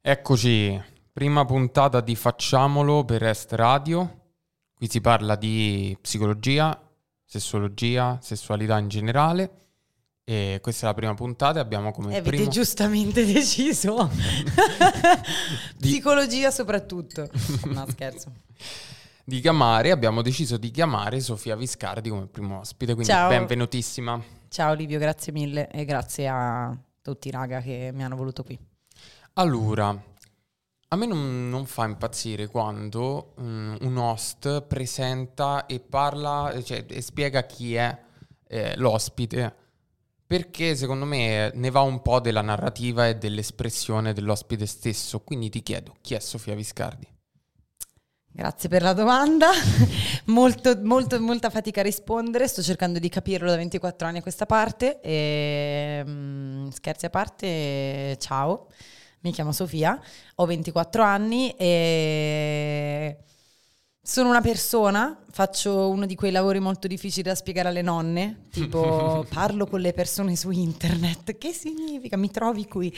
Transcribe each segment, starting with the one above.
Eccoci, prima puntata di Facciamolo per Est Radio. Qui si parla di psicologia, sessologia, sessualità in generale. E questa è la prima puntata e abbiamo come E avete primo... giustamente deciso. Di- Psicologia soprattutto. No, scherzo. di chiamare, abbiamo deciso di chiamare Sofia Viscardi come primo ospite, quindi Ciao. benvenutissima. Ciao Livio, grazie mille e grazie a tutti raga che mi hanno voluto qui. Allora, a me non, non fa impazzire quando mm, un host presenta e parla, cioè, e spiega chi è eh, l'ospite, perché secondo me ne va un po' della narrativa e dell'espressione dell'ospite stesso. Quindi ti chiedo, chi è Sofia Viscardi? Grazie per la domanda. molto, molto, molta fatica a rispondere. Sto cercando di capirlo da 24 anni a questa parte. E, mm, scherzi a parte, ciao. Mi chiamo Sofia, ho 24 anni e sono una persona, faccio uno di quei lavori molto difficili da spiegare alle nonne, tipo parlo con le persone su internet, che significa? Mi trovi qui?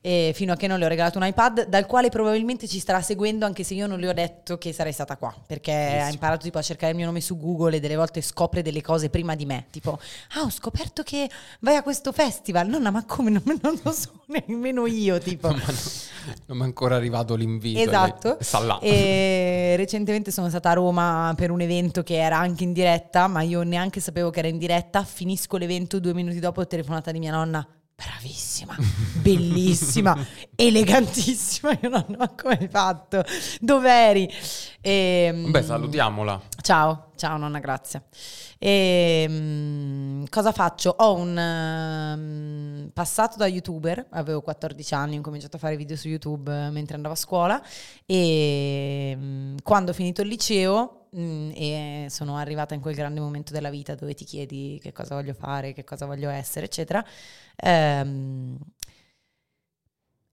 E fino a che non le ho regalato un iPad dal quale probabilmente ci starà seguendo anche se io non le ho detto che sarei stata qua, perché ha Bellissimo. imparato tipo a cercare il mio nome su Google e delle volte scopre delle cose prima di me, tipo ah ho scoperto che vai a questo festival, nonna ma come non, non lo so nemmeno io, tipo. Non mi è ancora arrivato l'invito. Esatto. Sta là. E recentemente sono stata a Roma per un evento che era anche in diretta, ma io neanche sapevo che era in diretta. Finisco l'evento due minuti dopo, telefonata di mia nonna. Bravissima, bellissima, elegantissima. Io nonna, ma come fatto? Dov'eri? E, Vabbè, salutiamola. Ciao, ciao nonna, grazie. E, mm, cosa faccio? Ho un ehm, passato da youtuber, avevo 14 anni, ho cominciato a fare video su YouTube eh, mentre andavo a scuola e quando ho finito il liceo mm, e sono arrivata in quel grande momento della vita dove ti chiedi che cosa voglio fare, che cosa voglio essere, eccetera. ehm,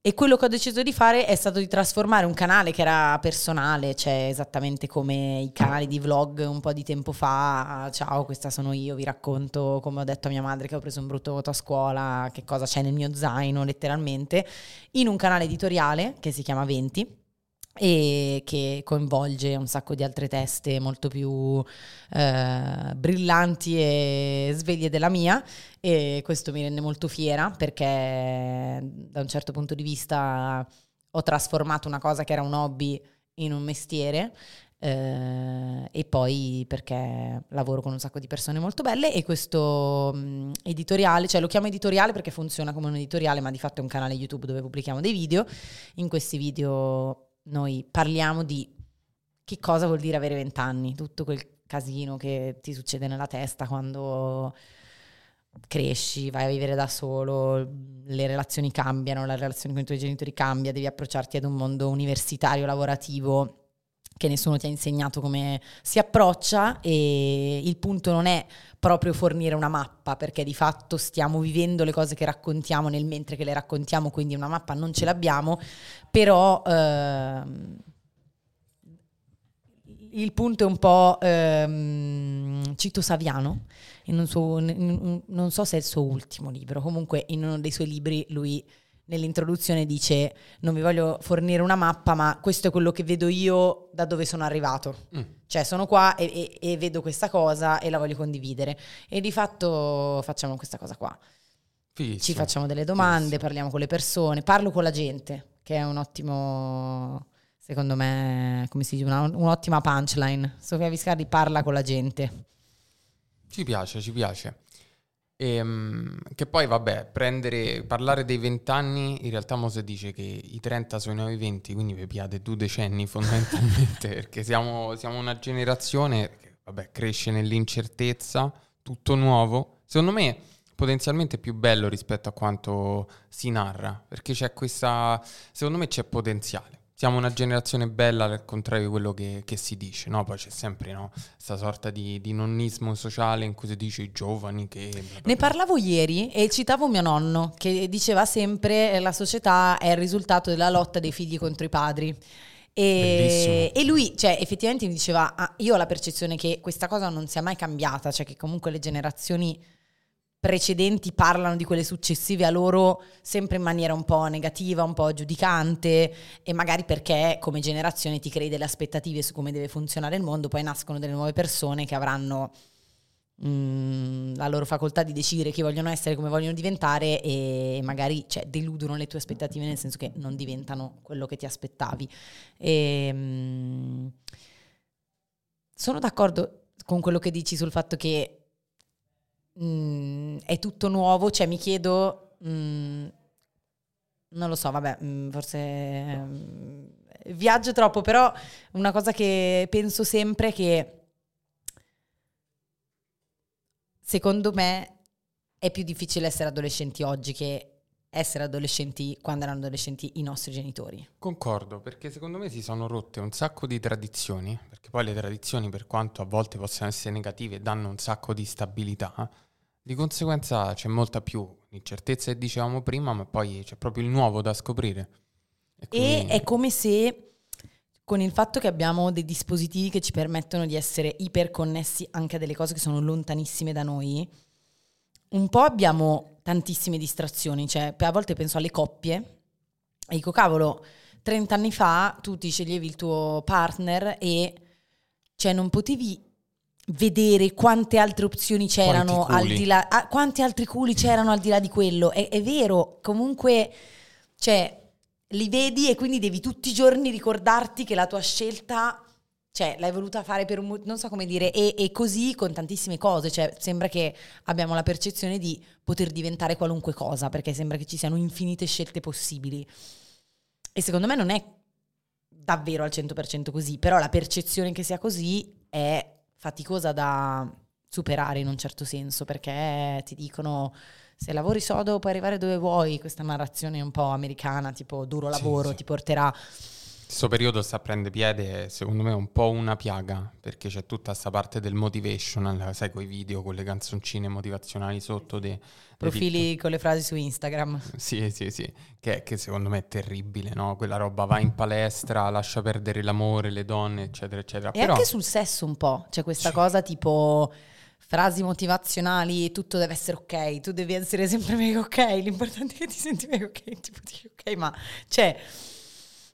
e quello che ho deciso di fare è stato di trasformare un canale che era personale, cioè esattamente come i canali di vlog un po' di tempo fa. Ciao, questa sono io, vi racconto come ho detto a mia madre che ho preso un brutto voto a scuola, che cosa c'è nel mio zaino, letteralmente, in un canale editoriale che si chiama 20 e che coinvolge un sacco di altre teste molto più eh, brillanti e sveglie della mia e questo mi rende molto fiera perché da un certo punto di vista ho trasformato una cosa che era un hobby in un mestiere eh, e poi perché lavoro con un sacco di persone molto belle e questo mh, editoriale, cioè lo chiamo editoriale perché funziona come un editoriale ma di fatto è un canale YouTube dove pubblichiamo dei video, in questi video noi parliamo di che cosa vuol dire avere vent'anni, tutto quel casino che ti succede nella testa quando cresci, vai a vivere da solo, le relazioni cambiano, la relazione con i tuoi genitori cambia, devi approcciarti ad un mondo universitario, lavorativo che nessuno ti ha insegnato come si approccia e il punto non è proprio fornire una mappa perché di fatto stiamo vivendo le cose che raccontiamo nel mentre che le raccontiamo, quindi una mappa non ce l'abbiamo, però ehm, il punto è un po' ehm, cito Saviano in suo- in non so se è il suo ultimo libro, comunque in uno dei suoi libri lui nell'introduzione dice non vi voglio fornire una mappa ma questo è quello che vedo io da dove sono arrivato Mm. cioè sono qua e, e- e vedo questa cosa e la voglio condividere e di fatto facciamo questa cosa qua Fighissimo. ci facciamo delle domande, Fighissimo. parliamo con le persone, parlo con la gente, che è un ottimo, secondo me, come si dice, una- un'ottima punchline. Sofia Viscardi parla con la gente. Ci piace, ci piace. Ehm, che poi, vabbè, prendere, parlare dei vent'anni, in realtà Mose dice che i 30 sono i nuovi 20, quindi vi piate due decenni fondamentalmente, perché siamo, siamo una generazione che, vabbè, cresce nell'incertezza, tutto nuovo. Secondo me, potenzialmente più bello rispetto a quanto si narra, perché c'è questa, secondo me c'è potenziale. Siamo una generazione bella al contrario di quello che, che si dice, no? Poi c'è sempre, no? Questa sorta di, di nonnismo sociale in cui si dice i giovani che... bla bla Ne bla. parlavo ieri e citavo mio nonno, che diceva sempre che la società è il risultato della lotta dei figli contro i padri. E, e lui, cioè, effettivamente mi diceva, "Ah, io ho la percezione che questa cosa non sia mai cambiata, cioè che comunque le generazioni precedenti parlano di quelle successive a loro sempre in maniera un po' negativa, un po' giudicante e magari perché come generazione ti crei delle aspettative su come deve funzionare il mondo, poi nascono delle nuove persone che avranno mh, mm, la loro facoltà di decidere chi vogliono essere, come vogliono diventare e magari cioè, deludono le tue aspettative nel senso che non diventano quello che ti aspettavi. E, mh, mm, sono d'accordo con quello che dici sul fatto che mh, mm, è tutto nuovo, cioè mi chiedo, mh, mm, non lo so, vabbè, mh, mm, forse viaggio troppo, però una cosa che penso sempre è che secondo me è più difficile essere adolescenti oggi che essere adolescenti quando erano adolescenti i nostri genitori. Concordo, perché secondo me si sono rotte un sacco di tradizioni, perché poi le tradizioni, per quanto a volte possano essere negative, danno un sacco di stabilità. Di conseguenza c'è molta più incertezza che dicevamo prima, ma poi c'è proprio il nuovo da scoprire. E, quindi... e è come se con il fatto che abbiamo dei dispositivi che ci permettono di essere iperconnessi anche a delle cose che sono lontanissime da noi, un po' abbiamo tantissime distrazioni, cioè a volte penso alle coppie e dico cavolo, 30 anni fa tu ti sceglievi il tuo partner e cioè non potevi vedere quante altre opzioni c'erano al di là, ah, quanti altri culi c'erano al di là di quello. È, è vero, comunque, cioè, li vedi e quindi devi tutti i giorni ricordarti che la tua scelta, cioè, l'hai voluta fare per un non so come dire, e, e così con tantissime cose, cioè, sembra che abbiamo la percezione di poter diventare qualunque cosa, perché sembra che ci siano infinite scelte possibili. E secondo me non è davvero al 100% così, però la percezione che sia così è faticosa da superare in un certo senso, perché ti dicono se lavori sodo puoi arrivare dove vuoi, questa narrazione un po' americana, tipo duro lavoro sì, sì. ti porterà questo periodo sta a prendere piede, secondo me, è un po' una piaga, perché c'è tutta questa parte del motivational, sai, con i video, con le canzoncine motivazionali sotto. De, Profili de con le frasi su Instagram. Sì, sì, sì, che, che, secondo me è terribile, no? Quella roba va in palestra, lascia perdere l'amore, le donne, eccetera, eccetera. E Però... anche sul sesso un po', c'è questa sì. cosa tipo frasi motivazionali, tutto deve essere ok, tu devi essere sempre mega ok, l'importante è che ti senti mega ok, tipo dici ok, ma cioè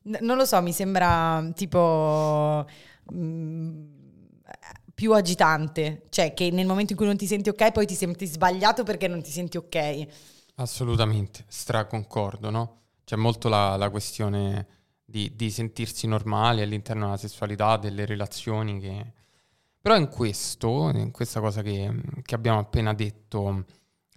non lo so, mi sembra tipo mh, mm, più agitante, cioè che nel momento in cui non ti senti ok poi ti senti sbagliato perché non ti senti ok. Assolutamente, straconcordo, no? C'è molto la, la questione di, di, sentirsi normali all'interno della sessualità, delle relazioni che... Però in questo, in questa cosa che, che abbiamo appena detto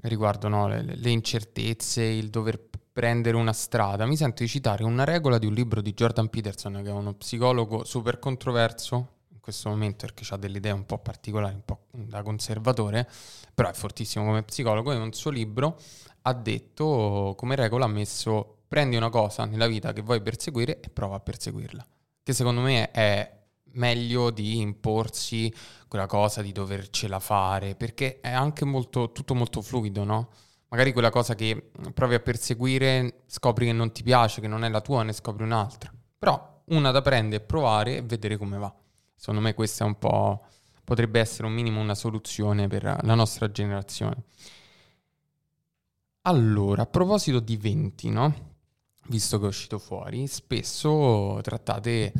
riguardo no, le, le incertezze, il dover prendere una strada, mi sento di citare una regola di un libro di Jordan Peterson, che è uno psicologo super controverso in questo momento perché ha delle idee un po' particolari, un po' da conservatore, però è fortissimo come psicologo e in un suo libro ha detto come regola ha messo prendi una cosa nella vita che vuoi perseguire e prova a perseguirla, che secondo me è meglio di imporsi quella cosa di dovercela fare, perché è anche molto, tutto molto fluido, no? Magari quella cosa che provi a perseguire scopri che non ti piace, che non è la tua, ne scopri un'altra. Però una da prendere provare e vedere come va. Secondo me questa è un po', potrebbe essere un minimo una soluzione per la nostra generazione. Allora, a proposito di venti, no? Visto che è uscito fuori, spesso trattate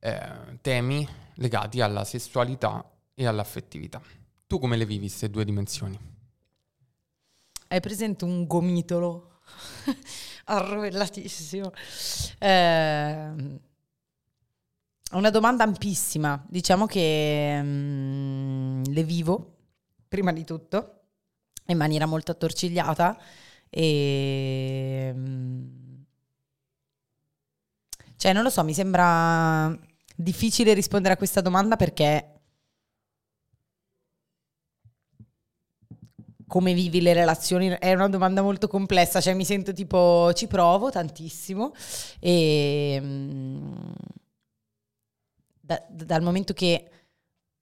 eh, temi legati alla sessualità e all'affettività. Tu come le vivi queste due dimensioni? Hai presente un gomitolo? Arrovellatissimo. Eh, una domanda ampissima. Diciamo che mm, le vivo, prima di tutto, in maniera molto attorcigliata e... Mm, cioè, non lo so, mi sembra difficile rispondere a questa domanda perché come vivi le relazioni è una domanda molto complessa, cioè mi sento tipo ci provo tantissimo e mm, da, dal momento che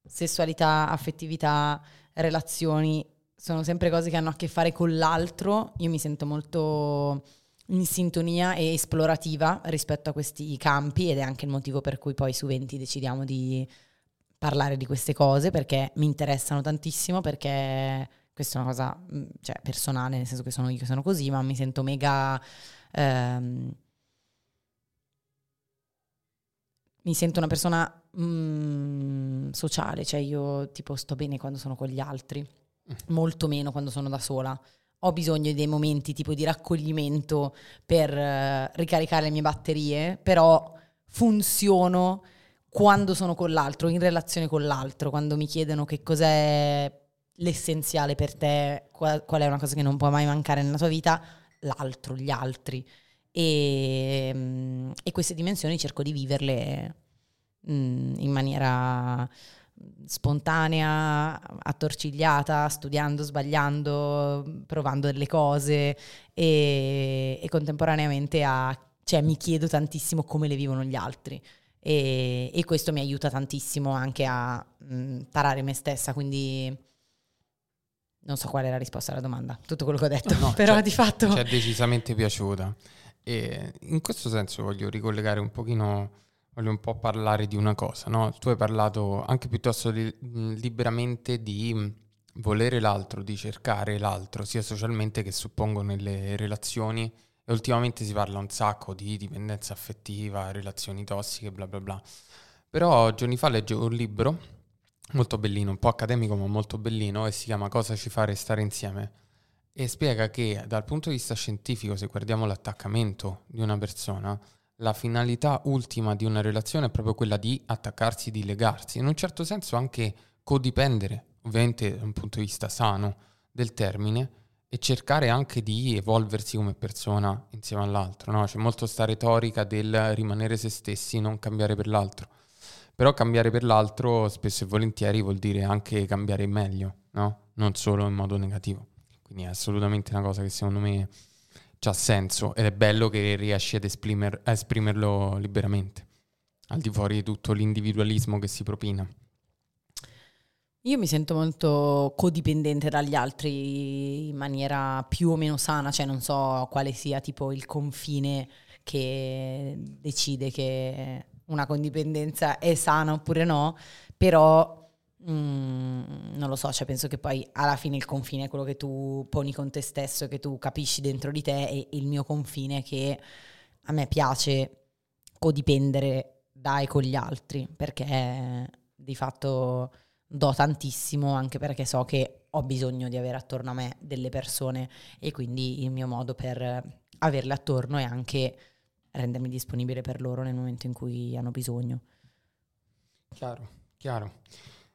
sessualità, affettività, relazioni sono sempre cose che hanno a che fare con l'altro, io mi sento molto in sintonia e esplorativa rispetto a questi campi ed è anche il motivo per cui poi su 20 decidiamo di parlare di queste cose perché mi interessano tantissimo perché questa è una cosa mm, cioè, personale, nel senso che sono io che sono così, ma mi sento mega... Ehm, mi sento una persona mm, sociale, cioè io tipo sto bene quando sono con gli altri, mm. molto meno quando sono da sola. Ho bisogno dei momenti tipo di raccoglimento per uh, ricaricare le mie batterie, però funziono quando sono con l'altro, in relazione con l'altro, quando mi chiedono che cos'è l'essenziale per te, qual, qual è una cosa che non può mai mancare nella tua vita, l'altro, gli altri. E, mm, e queste dimensioni cerco di viverle mm, in maniera spontanea, attorcigliata, studiando, sbagliando, provando delle cose e, e contemporaneamente a, cioè, mi chiedo tantissimo come le vivono gli altri e, e questo mi aiuta tantissimo anche a mh, mm, tarare me stessa, quindi non so qual è la risposta alla domanda, tutto quello che ho detto, no, però di fatto... Ci è decisamente piaciuta. E in questo senso voglio ricollegare un pochino, voglio un po' parlare di una cosa, no? Tu hai parlato anche piuttosto di, liberamente di volere l'altro, di cercare l'altro, sia socialmente che suppongo nelle relazioni. E ultimamente si parla un sacco di dipendenza affettiva, relazioni tossiche, bla bla bla. Però giorni fa leggevo un libro molto bellino, un po' accademico ma molto bellino e si chiama Cosa ci fa restare insieme e spiega che dal punto di vista scientifico, se guardiamo l'attaccamento di una persona, la finalità ultima di una relazione è proprio quella di attaccarsi, di legarsi, in un certo senso anche codipendere, ovviamente da un punto di vista sano del termine, e cercare anche di evolversi come persona insieme all'altro. No? C'è molto sta retorica del rimanere se stessi, non cambiare per l'altro. Però cambiare per l'altro spesso e volentieri vuol dire anche cambiare in meglio, no? Non solo in modo negativo. Quindi è assolutamente una cosa che secondo me ha senso ed è bello che riesci ad esprimer- esprimerlo liberamente, al di fuori di tutto l'individualismo che si propina. Io mi sento molto codipendente dagli altri in maniera più o meno sana, cioè non so quale sia tipo il confine che decide che una condipendenza è sana oppure no, però Mm, non lo so, cioè penso che poi alla fine il confine è quello che tu poni con te stesso, che tu capisci dentro di te e il mio confine che a me piace codipendere da e con gli altri perché di fatto do tantissimo anche perché so che ho bisogno di avere attorno a me delle persone e quindi il mio modo per averle attorno è anche rendermi disponibile per loro nel momento in cui hanno bisogno. Chiaro, chiaro.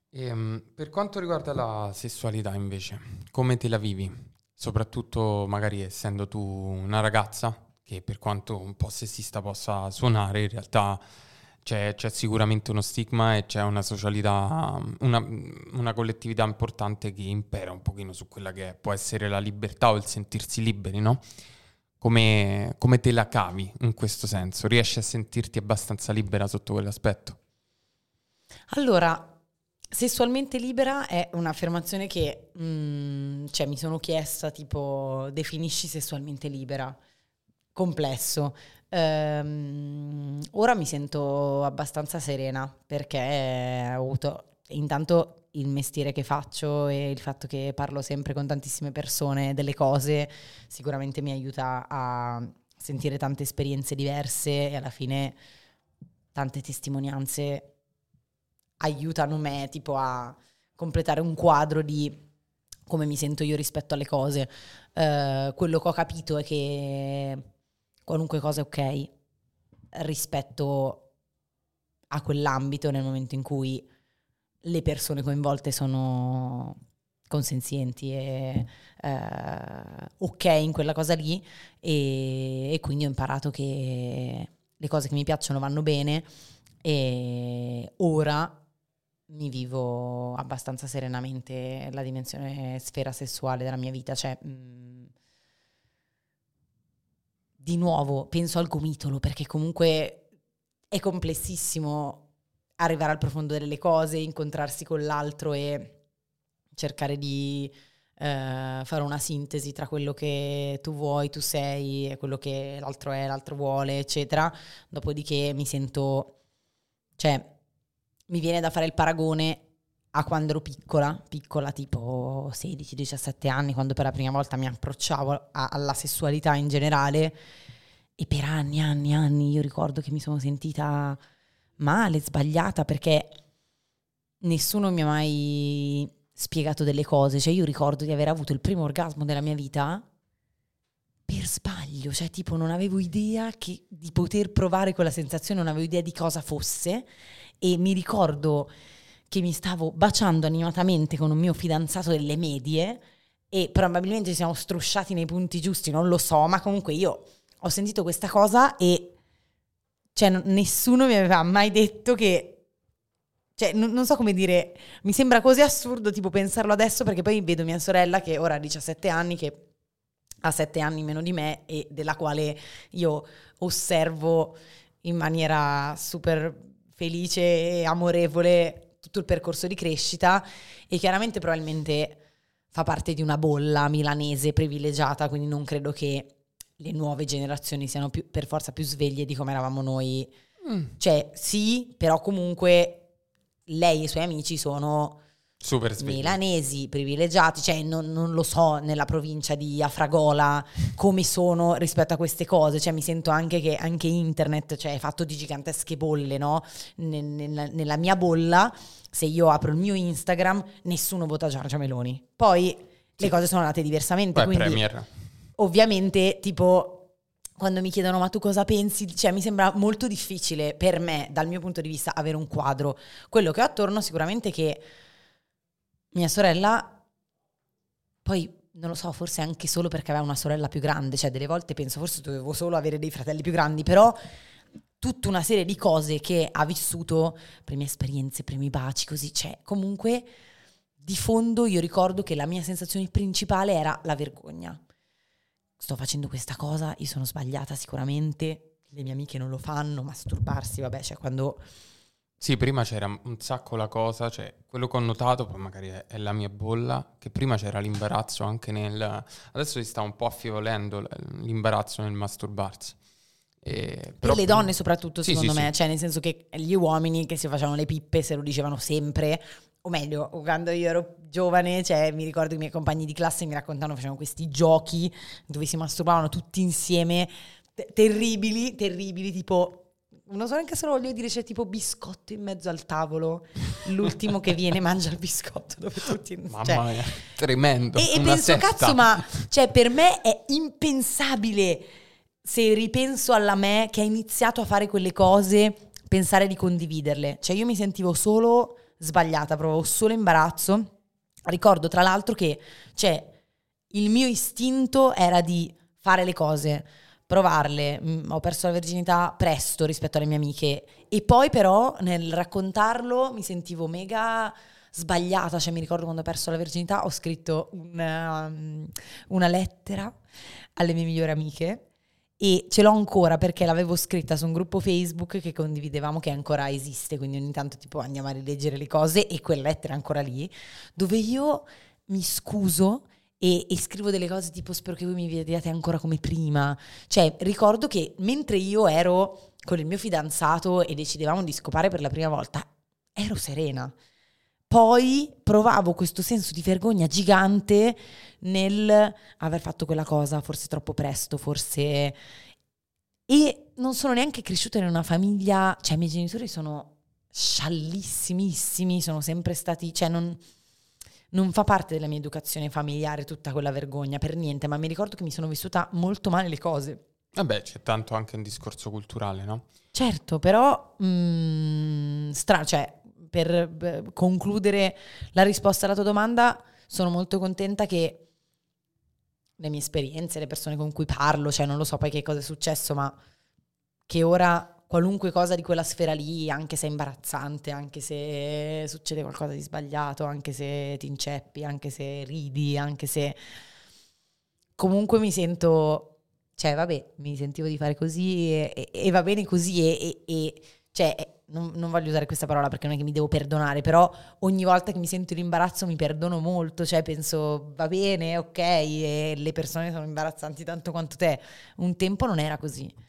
E, um, per quanto riguarda la sessualità invece, come te la vivi? Soprattutto magari essendo tu una ragazza, che per quanto un po' sessista possa suonare, in realtà c'è, c'è sicuramente uno stigma e c'è una socialità, una, una, collettività importante che impera un pochino su quella che può essere la libertà o il sentirsi liberi, no? Come, come te la cavi in questo senso? Riesci a sentirti abbastanza libera sotto quell'aspetto? Allora, sessualmente libera è un'affermazione che mm, cioè, mi sono chiesta, tipo, definisci sessualmente libera. Complesso. Ehm, ora mi sento abbastanza serena perché ho avuto intanto il mestiere che faccio e il fatto che parlo sempre con tantissime persone delle cose sicuramente mi aiuta a sentire tante esperienze diverse e alla fine tante testimonianze aiutano me tipo a completare un quadro di come mi sento io rispetto alle cose. Uh, quello che ho capito è che qualunque cosa è ok rispetto a quell'ambito nel momento in cui le persone coinvolte sono consenzienti e eh, ok in quella cosa lì e, e, quindi ho imparato che le cose che mi piacciono vanno bene e ora mi vivo abbastanza serenamente la dimensione sfera sessuale della mia vita, cioè mm, di nuovo penso al gomitolo perché comunque è complessissimo arrivare al profondo delle cose, incontrarsi con l'altro e cercare di eh, fare una sintesi tra quello che tu vuoi, tu sei e quello che l'altro è, l'altro vuole, eccetera. Dopodiché mi sento, cioè, mi viene da fare il paragone a quando ero piccola, piccola tipo 16-17 anni, quando per la prima volta mi approcciavo a- alla sessualità in generale. E per anni, anni, anni io ricordo che mi sono sentita male, sbagliata, perché nessuno mi ha mai spiegato delle cose. Cioè io ricordo di aver avuto il primo orgasmo della mia vita per sbaglio, cioè tipo non avevo idea che, di poter provare quella sensazione, non avevo idea di cosa fosse e mi ricordo che mi stavo baciando animatamente con un mio fidanzato delle medie e probabilmente ci siamo strusciati nei punti giusti, non lo so, ma comunque io ho sentito questa cosa e cioè, n- nessuno mi aveva mai detto che cioè, non, non so come dire, mi sembra così assurdo tipo pensarlo adesso perché poi vedo mia sorella che ora ha 17 anni, che ha 7 anni meno di me e della quale io osservo in maniera super felice e amorevole tutto il percorso di crescita e chiaramente probabilmente fa parte di una bolla milanese privilegiata, quindi non credo che le nuove generazioni siano più, per forza più sveglie di come eravamo noi. Mm. Cioè, sì, però comunque lei e i suoi amici sono Super svegli. milanesi privilegiati, cioè non, non lo so nella provincia di Afragola come sono rispetto a queste cose, cioè mi sento anche che anche internet cioè, è fatto di gigantesche bolle, no? Ne- Nella, nella mia bolla, se io apro il mio Instagram, nessuno vota Giorgia Meloni. Poi Sì. le cose sono andate diversamente, Poi quindi Premier. Ovviamente tipo quando mi chiedono ma tu cosa pensi, cioè mi sembra molto difficile per me dal mio punto di vista avere un quadro. Quello che ho attorno sicuramente è che mia sorella poi non lo so, forse anche solo perché aveva una sorella più grande, cioè delle volte penso forse dovevo solo avere dei fratelli più grandi, però tutta una serie di cose che ha vissuto, prime esperienze, primi baci, così, cioè comunque di fondo io ricordo che la mia sensazione principale era la vergogna. Sto facendo questa cosa, io sono sbagliata sicuramente, le mie amiche non lo fanno, masturbarsi, vabbè, cioè quando... Sì, prima c'era un sacco la cosa, cioè quello che ho notato, poi magari è, la mia bolla, che prima c'era l'imbarazzo anche nel... Adesso si sta un po' affievolendo l'imbarazzo nel masturbarsi. E, Per le donne soprattutto, Sì, secondo sì, me, sì. cioè nel senso che gli uomini che si facevano le pippe se lo dicevano sempre, o meglio, quando io ero giovane, cioè mi ricordo che i miei compagni di classe mi raccontavano, facevano questi giochi dove si masturbavano tutti insieme, te- terribili, terribili, tipo... Non so neanche se lo voglio dire, c'è tipo biscotto in mezzo al tavolo, l'ultimo che viene mangia il biscotto dove tutti... Mamma cioè, mia, tremendo. e, e penso, setta. cazzo, ma cioè, per me è impensabile se ripenso alla me che ha iniziato a fare quelle cose, pensare di condividerle. Cioè, io mi sentivo solo sbagliata, provavo solo imbarazzo. Ricordo tra l'altro che cioè, il mio istinto era di fare le cose, provarle. Mm, ho perso la virginità presto rispetto alle mie amiche e poi però nel raccontarlo mi sentivo mega sbagliata, cioè mi ricordo quando ho perso la virginità ho scritto una, um, una lettera alle mie migliori amiche e ce l'ho ancora perché l'avevo scritta su un gruppo Facebook che condividevamo che ancora esiste, quindi ogni tanto tipo andiamo a rileggere le cose e quella lettera è ancora lì, dove io mi scuso e, e scrivo delle cose tipo spero che voi mi vediate ancora come prima. Cioè, ricordo che mentre io ero con il mio fidanzato e decidevamo di scopare per la prima volta, ero serena. Poi provavo questo senso di vergogna gigante nel aver fatto quella cosa, forse troppo presto, forse... E non sono neanche cresciuta in una famiglia, cioè i miei genitori sono sciallissimissimi, sono sempre stati, cioè non, non fa parte della mia educazione familiare tutta quella vergogna, per niente, ma mi ricordo che mi sono vissuta molto male le cose. Vabbè, c'è tanto anche un discorso culturale, no? Certo, però mm, stra- cioè, per concludere la risposta alla tua domanda, sono molto contenta che le mie esperienze, le persone con cui parlo, cioè non lo so poi che cosa è successo, ma che ora qualunque cosa di quella sfera lì, anche se è imbarazzante, anche se succede qualcosa di sbagliato, anche se ti inceppi, anche se ridi, anche se comunque mi sento, cioè vabbè, mi sentivo di fare così e, e- e va bene così e, e- cioè non, non voglio usare questa parola perché non è che mi devo perdonare, però ogni volta che mi sento in imbarazzo mi perdono molto, cioè penso va bene, ok, e le persone sono imbarazzanti tanto quanto te. Un tempo non era così.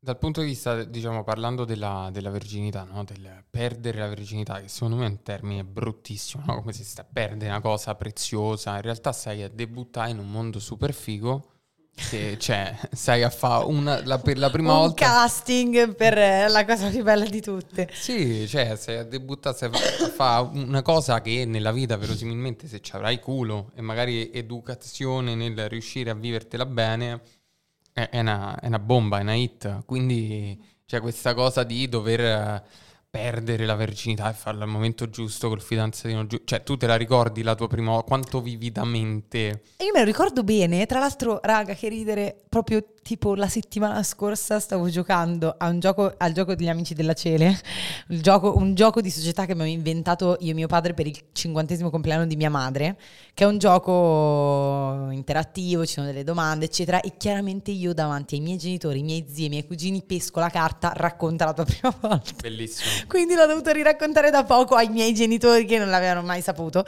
Dal punto di vista, diciamo, parlando della, della verginità, no? del perdere la verginità, che secondo me è un termine bruttissimo, no? come se stai a una cosa preziosa, in realtà stai a debuttare in un mondo super figo, che cioè, stai a fare una, la, la prima un volta... casting per la cosa più bella di tutte. Sì, cioè, stai a debuttare, stai a fare una cosa che nella vita verosimilmente se ci avrai culo e magari educazione nel riuscire a vivertela bene è, è, una, è una bomba, è una hit. Quindi c'è questa cosa di dover eh, perdere la verginità e farla al momento giusto col fidanzatino giusto. Cioè, tu te la ricordi la tua prima quanto vividamente? Io me lo ricordo bene. Tra l'altro, raga, che ridere, proprio tipo la settimana scorsa stavo giocando gioco, al gioco degli amici della Cele, gioco, un gioco di società che abbiamo inventato io e mio padre per il cinquantesimo compleanno di mia madre, che è un gioco interattivo, ci sono delle domande, eccetera, e chiaramente io davanti ai miei genitori, ai miei zii, ai miei cugini pesco la carta, racconta la tua prima volta. Bellissimo. Quindi l'ho dovuto riraccontare da poco ai miei genitori che non l'avevano mai saputo.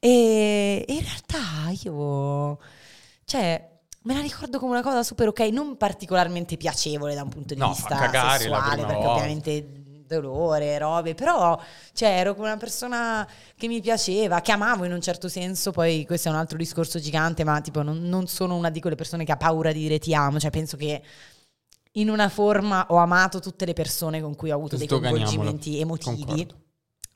E in realtà io... Cioè, me la ricordo come una cosa super ok, non particolarmente piacevole da un punto di no, vista cagare sessuale, perché volta. ovviamente dolore, robe, però cioè, ero come una persona che mi piaceva, che amavo in un certo senso, poi questo è un altro discorso gigante, ma tipo non, non sono una di quelle persone che ha paura di dire ti amo, cioè penso che in una forma ho amato tutte le persone con cui ho avuto dei coinvolgimenti emotivi. Concordo.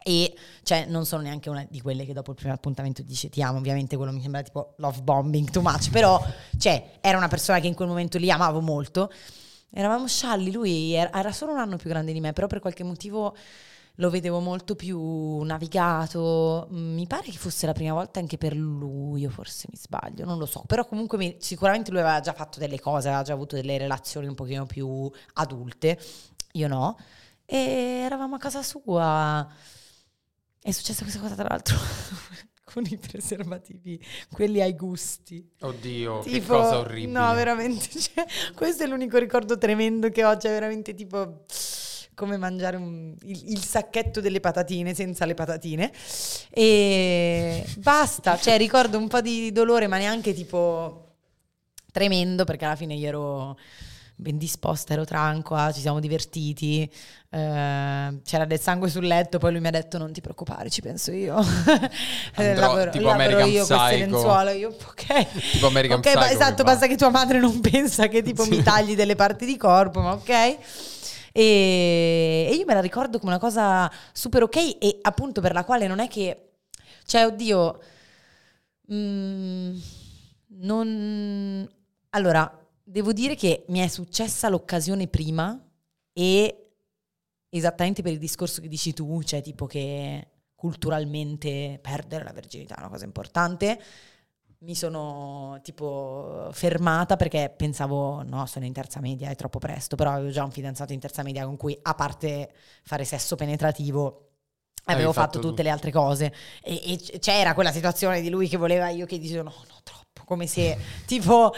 E cioè, non sono neanche una di quelle che dopo il primo appuntamento dice ti amo, ovviamente quello mi sembra tipo love bombing too much, però cioè, era una persona che in quel momento lì amavo molto. Eravamo scialli, lui era solo un anno più grande di me, però per qualche motivo lo vedevo molto più navigato. Mi pare che fosse la prima volta anche per lui, o forse mi sbaglio, non lo so. Però comunque mi, sicuramente lui aveva già fatto delle cose, aveva già avuto delle relazioni un pochino più adulte, io no. E eravamo a casa sua è successa questa cosa tra l'altro con i preservativi, quelli ai gusti. Oddio, tipo, che cosa orribile. No, veramente, cioè, questo è l'unico ricordo tremendo che ho, cioè veramente tipo come mangiare un, il, il, sacchetto delle patatine senza le patatine. E basta, cioè ricordo un po' di dolore, ma neanche tipo tremendo, perché alla fine io ero ben disposta, ero tranqua, ci siamo divertiti, eh, c'era del sangue sul letto, poi lui mi ha detto non ti preoccupare, ci penso io. Andrò, lavoro, tipo American io Psycho. queste lenzuola, io ok. Tipo American okay, Psycho. esatto, basta che tua madre non pensa che tipo sì. mi tagli delle parti di corpo, ma ok. E, e io me la ricordo come una cosa super ok e appunto per la quale non è che, cioè oddio, mm, non... Allora, Devo dire che mi è successa l'occasione prima e esattamente per il discorso che dici tu, cioè tipo che culturalmente perdere la verginità è una cosa importante, mi sono tipo fermata perché pensavo no, sono in terza media, è troppo presto, però avevo già un fidanzato in terza media con cui a parte fare sesso penetrativo avevo fatto, fatto, tutte le altre cose. E, e, c'era quella situazione di lui che voleva io che dicevo no, no, troppo come se tipo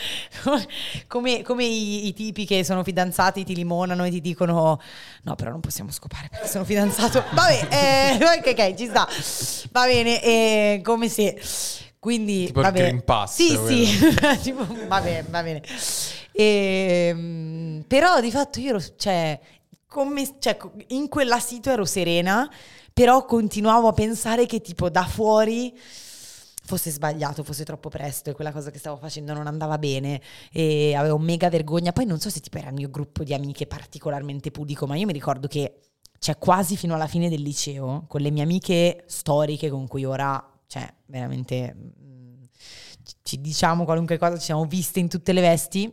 come, come i, i, tipi che sono fidanzati ti limonano e ti dicono no però non possiamo scopare perché sono fidanzato. Vabbè eh, ok ok ci sta. Va bene eh, come se quindi tipo vabbè. il Green Pass sì sì tipo, va bene va bene. E, ehm, però di fatto io ero cioè, come, cioè in quella sito ero serena però continuavo a pensare che tipo da fuori fosse sbagliato, fosse troppo presto e quella cosa che stavo facendo non andava bene e avevo mega vergogna. Poi non so se tipo era il mio gruppo di amiche particolarmente pudico, ma io mi ricordo che cioè quasi fino alla fine del liceo, con le mie amiche storiche con cui ora, cioè veramente mm, ci diciamo qualunque cosa, ci siamo viste in tutte le vesti,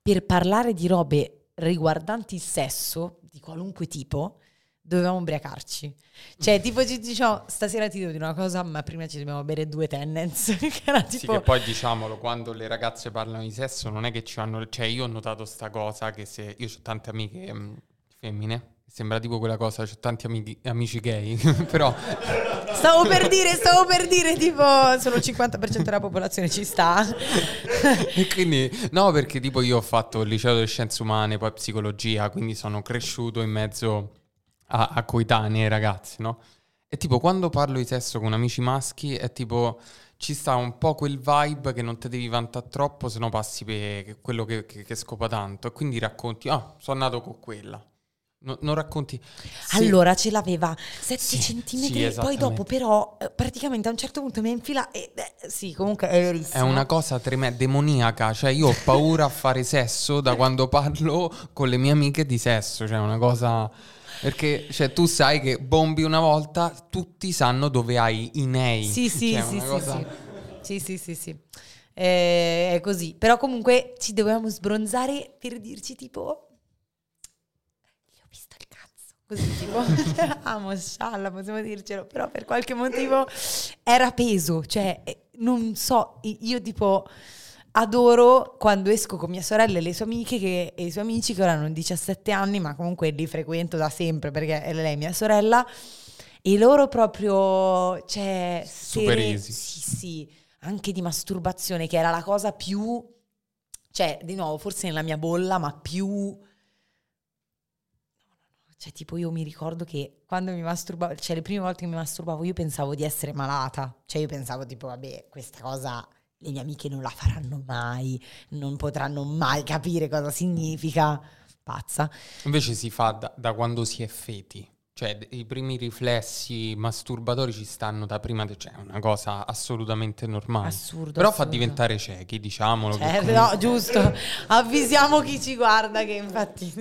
per parlare di robe riguardanti il sesso di qualunque tipo, dovevamo ubriacarci. Cioè, tipo, ci diciamo, stasera ti devo dire una cosa, ma prima ci dobbiamo bere due tennants. che era tipo... Sì, che poi diciamolo, quando le ragazze parlano di sesso, non è che ci hanno... Cioè, io ho notato sta cosa, che se... Io ho tante amiche mh, mm, femmine, sembra tipo quella cosa, ho tanti amici, amici gay, però... Stavo per dire, stavo per dire, tipo, solo il 50% della popolazione ci sta. e quindi, no, perché tipo io ho fatto il liceo delle scienze umane, poi psicologia, quindi sono cresciuto in mezzo a, a coetanei ragazzi, no? E tipo quando parlo di sesso con amici maschi è tipo ci sta un po' quel vibe che non ti devi vantare troppo, se no passi per quello che, che, che, scopa tanto. E quindi racconti, ah, sono nato con quella. No, non racconti. Sì. Allora ce l'aveva 7 sì, centimetri, sì, poi dopo però eh, praticamente a un certo punto mi ha infilato. Eh, sì, comunque è verissimo. È una cosa tremenda, demoniaca. Cioè, io ho paura a fare sesso da quando parlo con le mie amiche di sesso. Cioè, una cosa. Perché cioè, tu sai che bombi una volta, tutti sanno dove hai i nei. Sì, sì, cioè, sì, sì, cosa... sì, sì, sì, sì. Eh, è così. Però comunque ci dovevamo sbronzare per dirci tipo così tipo, amo scialla, possiamo dircelo, però per qualche motivo era peso, cioè eh, non so, io tipo adoro quando esco con mia sorella e le sue amiche che, e i suoi amici che ora hanno 17 anni, ma comunque li frequento da sempre perché è lei mia sorella, e loro proprio, cioè, super sere, easy. Sì, sì, anche di masturbazione, che era la cosa più, cioè, di nuovo, forse nella mia bolla, ma più cioè, tipo, io mi ricordo che quando mi masturbavo, cioè, le prime volte che mi masturbavo, io pensavo di essere malata. Cioè, io pensavo, tipo, vabbè, questa cosa le mie amiche non la faranno mai, non potranno mai capire cosa significa. Pazza. Invece si fa da, da quando si è feti. Cioè, i primi riflessi masturbatori ci stanno da prima, cioè è una cosa assolutamente normale. Assurdo. Però assurdo. fa diventare ciechi, diciamolo. Certo, comunque... no, giusto. Avvisiamo chi ci guarda che infatti...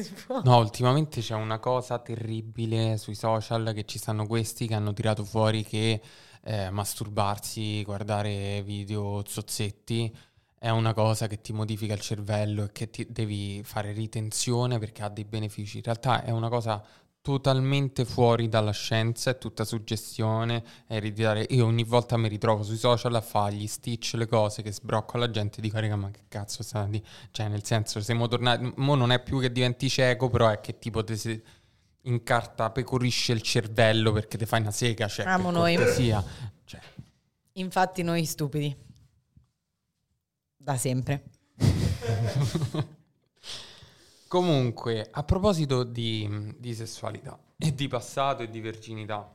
No, ultimamente c'è una cosa terribile sui social che ci stanno questi che hanno tirato fuori che eh, masturbarsi, guardare video zozzetti è una cosa che ti modifica il cervello e che ti devi fare ritenzione perché ha dei benefici. In realtà è una cosa totalmente fuori dalla scienza, è tutta suggestione, è ereditare. Io ogni volta mi ritrovo sui social a fare gli stitch, le cose che sbrocco alla gente e dico, raga, ma che cazzo sta di... Cioè, nel senso, siamo tornati... Mo non è più che diventi cieco, però è che tipo te si incarta, pecorisce il cervello perché ti fai una sega, cioè, Amo noi. Cortesia. Cioè. Infatti noi stupidi. Da sempre. Comunque, a proposito di, di, sessualità e di passato e di virginità,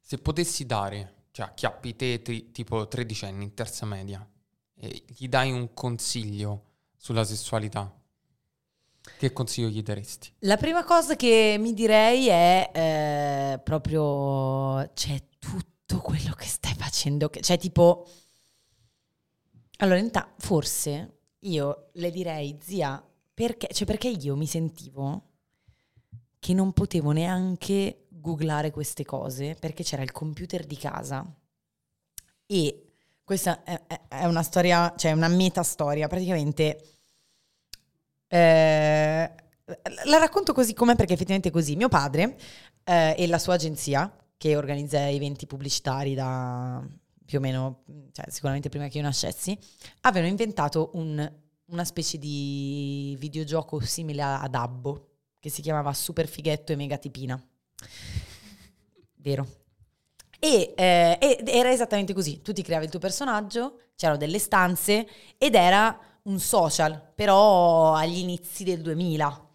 se potessi dare, cioè acchiappi te tri, tipo tredicenni in terza media e gli dai un consiglio sulla sessualità, che consiglio gli daresti? La prima cosa che mi direi è eh, proprio, c'è tutto quello che stai facendo, cioè tipo, allora in ta- forse io le direi, zia, perché, cioè perché io mi sentivo che non potevo neanche googlare queste cose perché c'era il computer di casa e questa è, è una storia, cioè una metastoria, praticamente eh, la racconto così com'è perché effettivamente è così. Mio padre eh, e la sua agenzia, che organizza eventi pubblicitari da più o meno, cioè sicuramente prima che io nascessi, avevano inventato un una specie di videogioco simile a Dabbo che si chiamava Super Fighetto e Mega Tipina. Vero. E eh, era esattamente così. Tu ti creavi il tuo personaggio, c'erano delle stanze ed era un social, però agli inizi del 2000.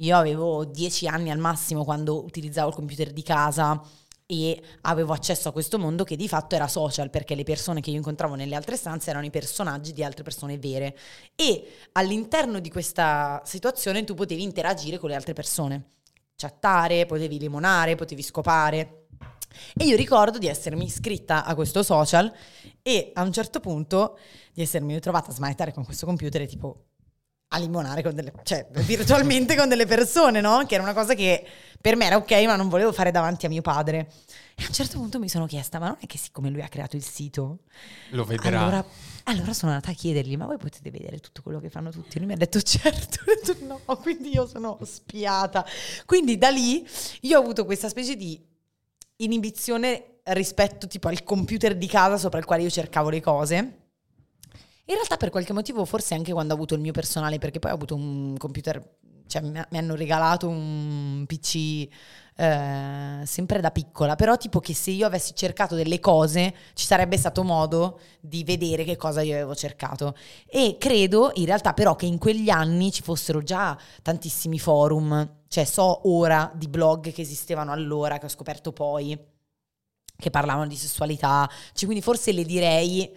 Io avevo dieci anni al massimo quando utilizzavo il computer di casa e avevo accesso a questo mondo che di fatto era social perché le persone che io incontravo nelle altre stanze erano i personaggi di altre persone vere e all'interno di questa situazione tu potevi interagire con le altre persone, chattare, potevi limonare, potevi scopare. E io ricordo di essermi iscritta a questo social e a un certo punto di essermi ritrovata a smanettare con questo computer e tipo a limonare con delle, cioè virtualmente con delle persone, no? Che era una cosa che per me era ok, ma non volevo fare davanti a mio padre. E a un certo punto mi sono chiesta, ma non è che siccome lui ha creato il sito, lo vedrà. Allora, allora sono andata a chiedergli, ma voi potete vedere tutto quello che fanno tutti? E lui mi ha detto certo, ho detto no, quindi io sono spiata. Quindi da lì io ho avuto questa specie di inibizione rispetto tipo al computer di casa sopra il quale io cercavo le cose. In realtà per qualche motivo, forse anche quando ho avuto il mio personale, perché poi ho avuto un computer, cioè mi, hanno regalato un PC eh, sempre da piccola, però tipo che se io avessi cercato delle cose ci sarebbe stato modo di vedere che cosa io avevo cercato. E credo in realtà però che in quegli anni ci fossero già tantissimi forum, cioè so ora di blog che esistevano allora, che ho scoperto poi che parlavano di sessualità, cioè, quindi forse le direi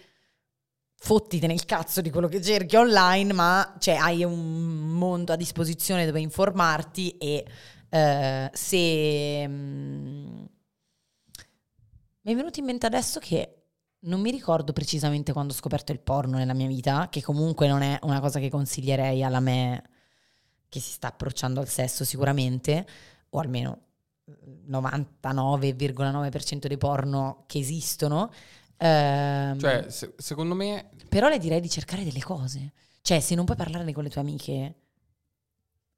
fottite nel cazzo di quello che cerchi online, ma cioè, hai un mondo a disposizione dove informarti e eh, se... Mm, mi è venuto in mente adesso che non mi ricordo precisamente quando ho scoperto il porno nella mia vita, che comunque non è una cosa che consiglierei alla me che si sta approcciando al sesso sicuramente, o almeno 99,9% dei porno che esistono. Ehm, cioè, se, secondo me... Però le direi di cercare delle cose. Cioè, se non puoi parlarne con le tue amiche,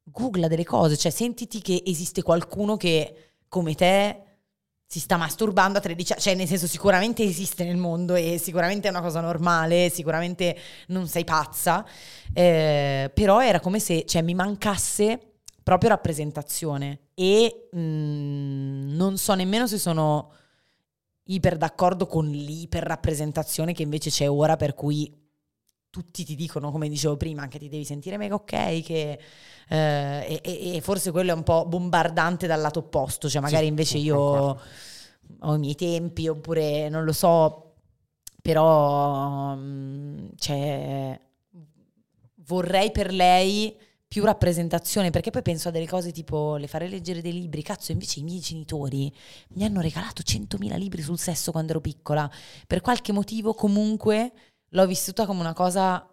googla delle cose. Cioè, sentiti che esiste qualcuno che, come te, si sta masturbando a 13 anni. Cioè, nel senso, sicuramente esiste nel mondo e sicuramente è una cosa normale, sicuramente non sei pazza. Eh, però era come se cioè, mi mancasse proprio rappresentazione e mh, mm, non so nemmeno se sono iper d'accordo con l'iperrappresentazione che invece c'è ora per cui tutti ti dicono, come dicevo prima, che ti devi sentire mega ok, che, eh, e, e, forse quello è un po' bombardante dal lato opposto, cioè magari sì, invece io ho i miei tempi, oppure non lo so, però mm, cioè, vorrei per lei più rappresentazione, perché poi penso a delle cose tipo le fare leggere dei libri, cazzo invece i miei genitori mi hanno regalato 100.000 libri sul sesso quando ero piccola, per qualche motivo comunque l'ho vissuta come una cosa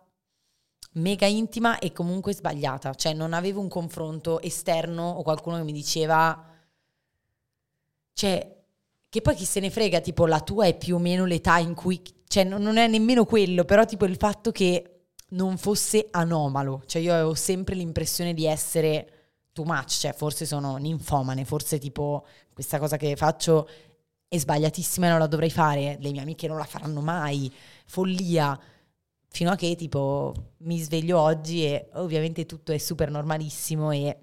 mega intima e comunque sbagliata, cioè non avevo un confronto esterno o qualcuno che mi diceva, cioè che poi chi se ne frega, tipo la tua è più o meno l'età in cui, cioè non è nemmeno quello, però tipo il fatto che non fosse anomalo. Cioè io avevo sempre l'impressione di essere too much, cioè forse sono ninfomane, forse tipo questa cosa che faccio è sbagliatissima e non la dovrei fare, le mie amiche non la faranno mai, follia. Fino a che tipo mi sveglio oggi e ovviamente tutto è super normalissimo e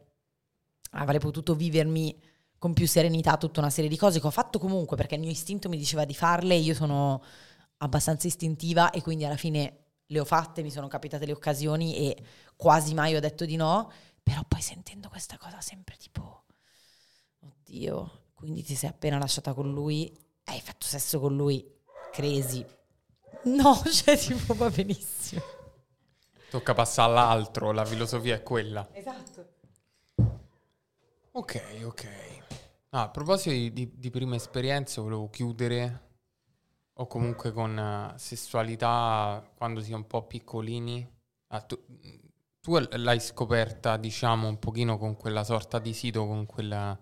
avrei potuto vivermi con più serenità tutta una serie di cose che ho fatto comunque perché il mio istinto mi diceva di farle, io sono abbastanza istintiva e quindi alla fine le ho fatte, mi sono capitate le occasioni e quasi mai ho detto di no, però poi sentendo questa cosa sempre tipo, oddio, quindi ti sei appena lasciata con lui, hai fatto sesso con lui, crazy. No, cioè tipo va benissimo. Tocca passare all'altro, la filosofia è quella. Esatto. Ok, ok. Ah, a proposito di, di, di prime esperienze, volevo chiudere o comunque con uh, sessualità quando si è un po' piccolini. Ah, tu, tu, l'hai scoperta, diciamo, un pochino con quella sorta di sito, con quella,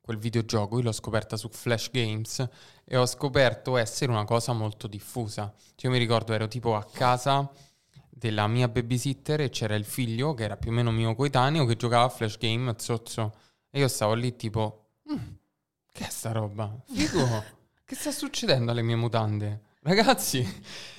quel videogioco. Io l'ho scoperta su Flash Games e ho scoperto essere una cosa molto diffusa. Cioè, io mi ricordo, ero tipo a casa della mia babysitter e c'era il figlio, che era più o meno mio coetaneo, che giocava a Flash Game, zozzo. E io stavo lì tipo, mm, che è sta roba? Figo! che sta succedendo alle mie mutande? Ragazzi,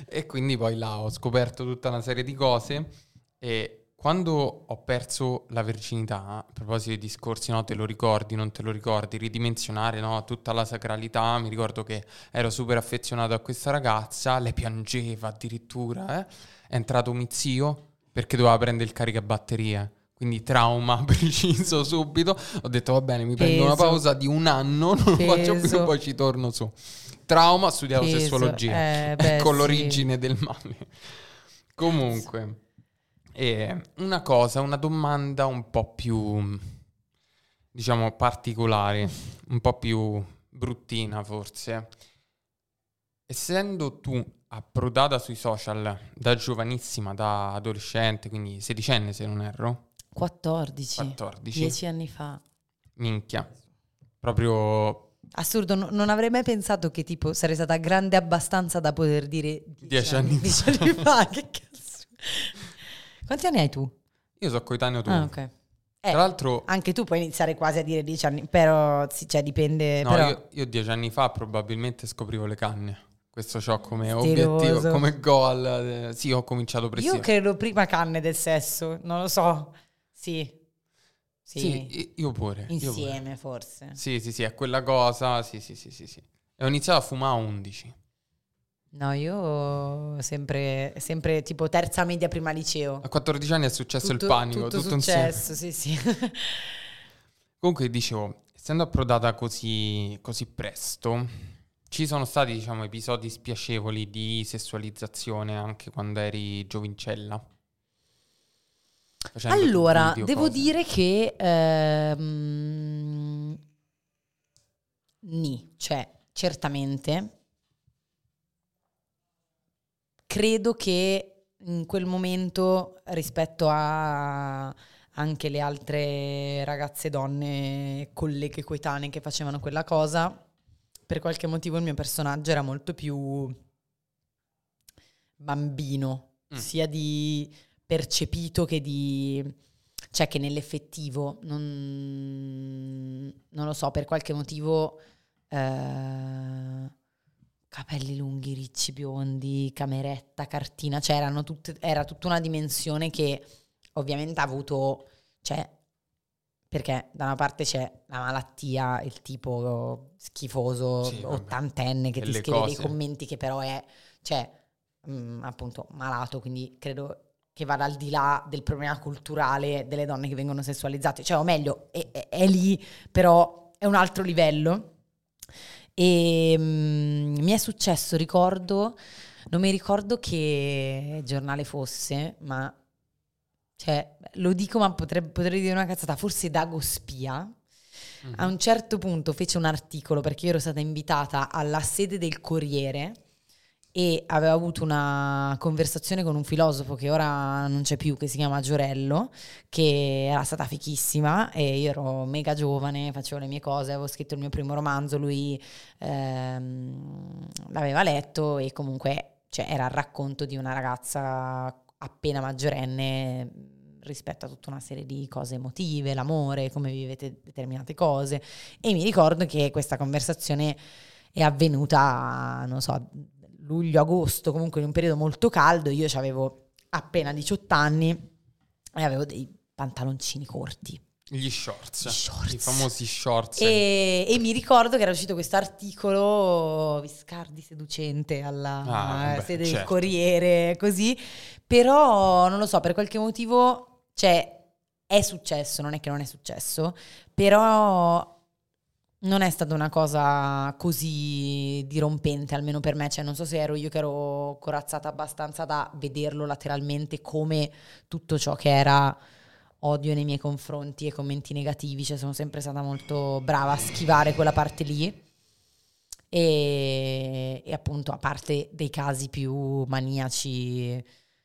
e quindi poi là ho scoperto tutta una serie di cose e quando ho perso la virginità, a proposito dei discorsi, no, te lo ricordi, non te lo ricordi, ridimensionare no, tutta la sacralità, mi ricordo che ero super affezionato a questa ragazza, lei piangeva addirittura, eh? è entrato mio zio perché doveva prendere il caricabatterie quindi trauma preciso subito. Ho detto va bene, mi Peso. prendo una pausa di un anno, non Peso. lo faccio più, poi ci torno su. Trauma, ho studiato Peso. sessuologia. Eh, beh, ecco sì. l'origine del male. Comunque, eh, una cosa, una domanda un po' più, diciamo, particolare, un po' più bruttina forse. Essendo tu approdata sui social da giovanissima, da adolescente, quindi sedicenne se non erro, 14. 14. Dieci anni fa. Minchia. Proprio... Assurdo, no, non avrei mai pensato che tipo sarei stata grande abbastanza da poter dire dieci, anni, anni, dieci anni fa. che cazzo. Quanti anni hai tu? Io sono coetaneo tu. Ah, ok. Eh, Tra l'altro... Anche tu puoi iniziare quasi a dire dieci anni, però sì, cioè, dipende... No, però... io, io dieci anni fa probabilmente scoprivo le canne. Questo ho come Stiloso. obiettivo, come goal. Eh, sì, ho cominciato presto. Io credo prima canne del sesso, non lo so. Sì. Sì, sì io pure. Insieme io pure. forse. Sì, sì, sì, è quella cosa. Sì, sì, sì, sì, sì. E ho iniziato a fumare a 11. No, io sempre, sempre tipo terza media prima liceo. A 14 anni è successo tutto, il panico. Tutto, tutto successo, insieme. sì, sì. Comunque dicevo, essendo approdata così, così presto, Ci sono stati, diciamo, episodi spiacevoli di sessualizzazione anche quando eri giovincella? Facendo Allora, devo cose. dire che ehm, ni, cioè certamente credo che in quel momento rispetto a anche le altre ragazze donne, colleghe coetanee che facevano quella cosa, per qualche motivo il mio personaggio era molto più bambino, Mm. sia di percepito che di... cioè che nell'effettivo, non, non lo so, per qualche motivo... eh, capelli lunghi, ricci, biondi, cameretta, cartina, cioè erano tutte, era tutta una dimensione che ovviamente ha avuto, cioè, perché da una parte c'è la malattia, il tipo schifoso, Sì, ottantenne che ti scrive dei cose. commenti che però è, cioè, mm, appunto, malato, quindi credo che vada al di là del problema culturale delle donne che vengono sessualizzate, cioè, o meglio, è, è- è lì, però è un altro livello. E mm, mi è successo, ricordo, non mi ricordo che giornale fosse, ma cioè, lo dico, ma potrebbe, potrei dire una cazzata, forse Dago Spia. Mhm. A un certo punto fece un articolo perché io ero stata invitata alla sede del Corriere e avevo avuto una conversazione con un filosofo che ora non c'è più, che si chiama Giorello, che era stata fichissima e io ero mega giovane, facevo le mie cose, avevo scritto il mio primo romanzo, lui ehm, l'aveva letto e comunque cioè, era il racconto di una ragazza appena maggiorenne rispetto a tutta una serie di cose emotive, l'amore, come vivete determinate cose. E mi ricordo che questa conversazione è avvenuta, non so, luglio-agosto, comunque in un periodo molto caldo. Io avevo appena 18 anni e avevo dei pantaloncini corti. Gli shorts. Shorts. I famosi shorts. E, e mi ricordo che era uscito questo articolo Viscardi seducente alla Ah, sede del certo. Corriere, così. Però non lo so, per qualche motivo, cioè, è successo, non è che non è successo, però non è stata una cosa così dirompente, almeno per me. Cioè, non so se ero io che ero corazzata abbastanza da vederlo lateralmente come tutto ciò che era odio nei miei confronti e commenti negativi, cioè sono sempre stata molto brava a schivare quella parte lì. E, e appunto, a parte dei casi più maniaci,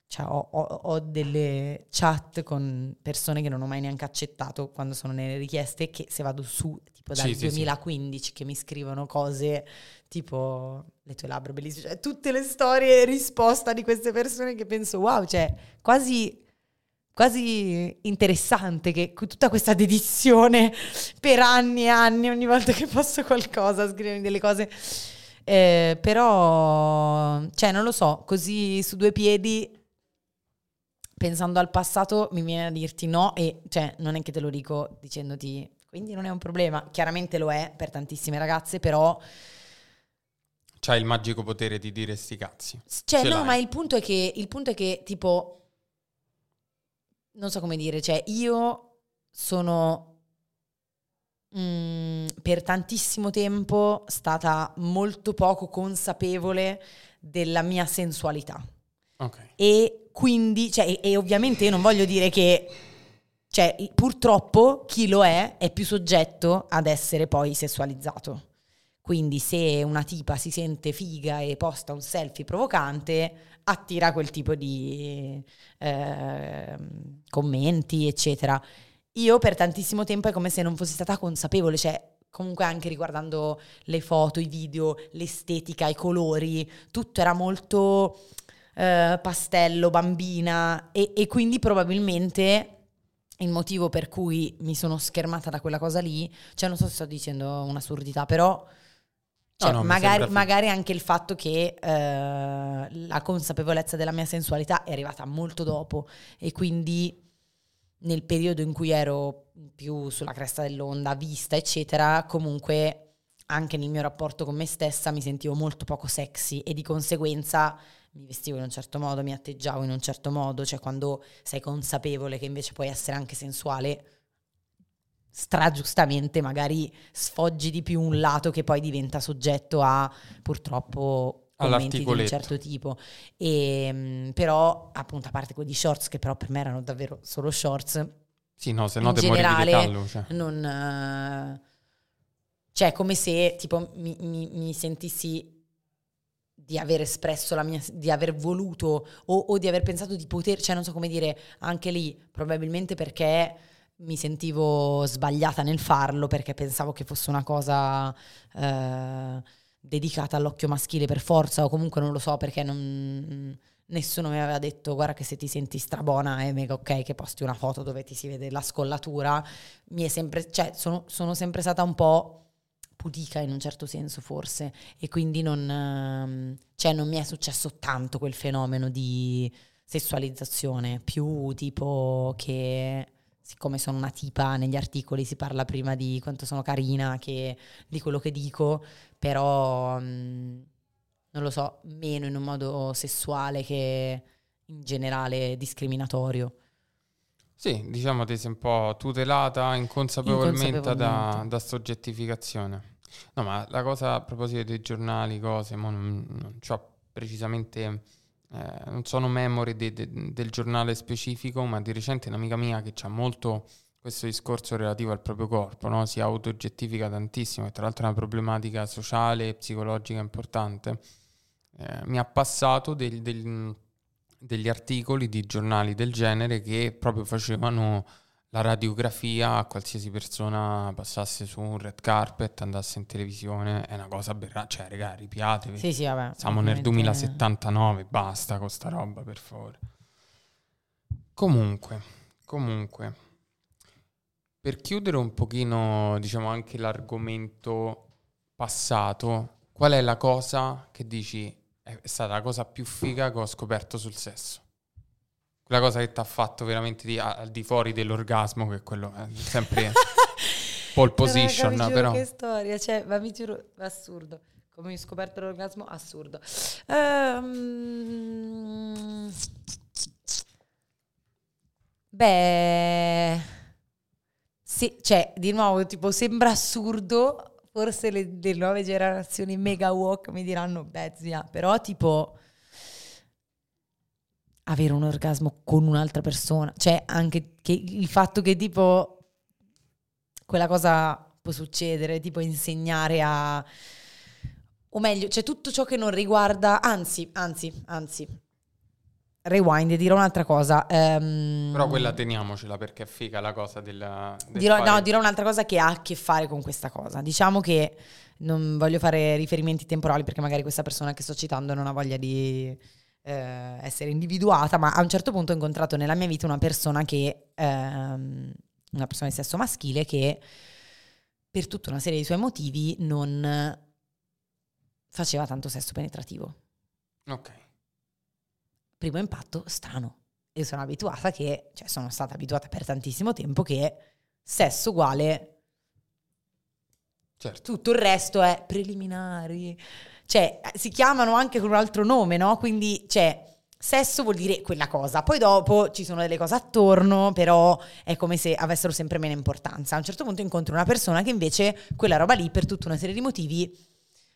cioè ho, ho- ho delle chat con persone che non ho mai neanche accettato quando sono nelle richieste, che se vado su, tipo dal Sì, sì, sì. 2015, che mi scrivono cose tipo le tue labbra bellissime, cioè tutte le storie e risposta di queste persone che penso, wow, cioè quasi quasi interessante che tutta questa dedizione per anni e anni, ogni volta che posso qualcosa, scrivermi delle cose. Eh, però, cioè, non lo so, così su due piedi, pensando al passato, mi viene a dirti no e, cioè, non è che te lo dico dicendoti, quindi non è un problema. Chiaramente lo è per tantissime ragazze, però... C'hai il magico potere di dire sti cazzi. Cioè, Ce no, l'hai. ma il punto è che, il punto è che, tipo, non so come dire, cioè, io sono mm, per tantissimo tempo stata molto poco consapevole della mia sensualità. Ok. E quindi, cioè, e, e ovviamente io non voglio dire che, cioè, purtroppo chi lo è è più soggetto ad essere poi sessualizzato. Quindi se una tipa si sente figa e posta un selfie provocante, attira quel tipo di ehm, commenti, eccetera. Io per tantissimo tempo è come se non fossi stata consapevole, cioè comunque anche riguardando le foto, i video, l'estetica, i colori, tutto era molto eh, pastello, bambina e, e quindi probabilmente il motivo per cui mi sono schermata da quella cosa lì, cioè non so se sto dicendo un'assurdità, però cioè, No, no, magari, magari anche il fatto che eh, la consapevolezza della mia sensualità è arrivata molto dopo e quindi nel periodo in cui ero più sulla cresta dell'onda, vista, eccetera, comunque anche nel mio rapporto con me stessa mi sentivo molto poco sexy e di conseguenza mi vestivo in un certo modo, mi atteggiavo in un certo modo, cioè quando sei consapevole che invece puoi essere anche sensuale, stragiustamente magari sfoggi di più un lato che poi diventa soggetto a purtroppo commenti di un certo tipo. E, ehm, però, appunto, a parte quelli shorts, che però per me erano davvero solo shorts. Sì, no, se no te generale, callo, cioè. non... Cioè, come se tipo mi, mi, mi sentissi di aver espresso la mia, di aver voluto o, o, di aver pensato di poter, cioè non so come dire, anche lì probabilmente perché mi sentivo sbagliata nel farlo, perché pensavo che fosse una cosa eh, dedicata all'occhio maschile per forza o comunque non lo so perché non, nessuno mi aveva detto guarda che se ti senti strabona è mega ok che posti una foto dove ti si vede la scollatura, mi è sempre, cioè sono, sono sempre stata un po' pudica in un certo senso forse e quindi non, ehm, cioè non mi è successo tanto quel fenomeno di sessualizzazione, più tipo che siccome sono una tipa negli articoli si parla prima di quanto sono carina che di quello che dico, però mm, non lo so, meno in un modo sessuale che in generale discriminatorio. Sì, diciamo ti sei un po' tutelata inconsapevolmente. Da, da soggettificazione. No, ma la cosa a proposito dei giornali, cose, non, non ho precisamente, eh, non sono memory de, de, del giornale specifico, ma di recente un'amica mia che ha molto questo discorso relativo al proprio corpo, no? si autooggettifica tantissimo, e tra l'altro è una problematica sociale e psicologica importante. Eh, mi ha passato del, del degli articoli di giornali del genere che proprio facevano la radiografia a qualsiasi persona passasse su un red carpet, andasse in televisione, è una cosa berrata, cioè raga, ripiatevi. Sì, sì, vabbè. Siamo nel 2079, basta con sta roba, per favore. Comunque, comunque, per chiudere un pochino, diciamo, anche l'argomento passato, qual è la cosa che dici è stata la cosa più figa che ho scoperto sul sesso. Quella cosa che ti ha fatto veramente di, al di fuori dell'orgasmo, che quello è sempre pole position, però. però. Che storia, cioè, ma mi giuro, assurdo. Come ho scoperto l'orgasmo, assurdo. Um, beh, sì, cioè, di nuovo, tipo, sembra assurdo, forse le, le nuove generazioni mega walk mi diranno, beh zia, però tipo avere un orgasmo con un'altra persona, cioè anche che il fatto che tipo quella cosa può succedere, tipo insegnare a o meglio, cioè tutto ciò che non riguarda, anzi, anzi, anzi, rewind e dirò un'altra cosa. Um, Però quella teniamocela perché è figa la cosa della... Del dirò, no, dirò un'altra cosa che ha a che fare con questa cosa. Diciamo che non voglio fare riferimenti temporali perché magari questa persona che sto citando non ha voglia di eh, essere individuata, ma a un certo punto ho incontrato nella mia vita una persona che... Ehm, una persona di sesso maschile che per tutta una serie di suoi motivi non faceva tanto sesso penetrativo. Ok primo impatto strano. E sono abituata che, cioè sono stata abituata per tantissimo tempo che sesso uguale Certo. Tutto il resto è preliminari. Cioè, si chiamano anche con un altro nome, no? Quindi, cioè, sesso vuol dire quella cosa. Poi dopo ci sono delle cose attorno, però è come se avessero sempre meno importanza. A un certo punto incontro una persona che invece quella roba lì, per tutta una serie di motivi,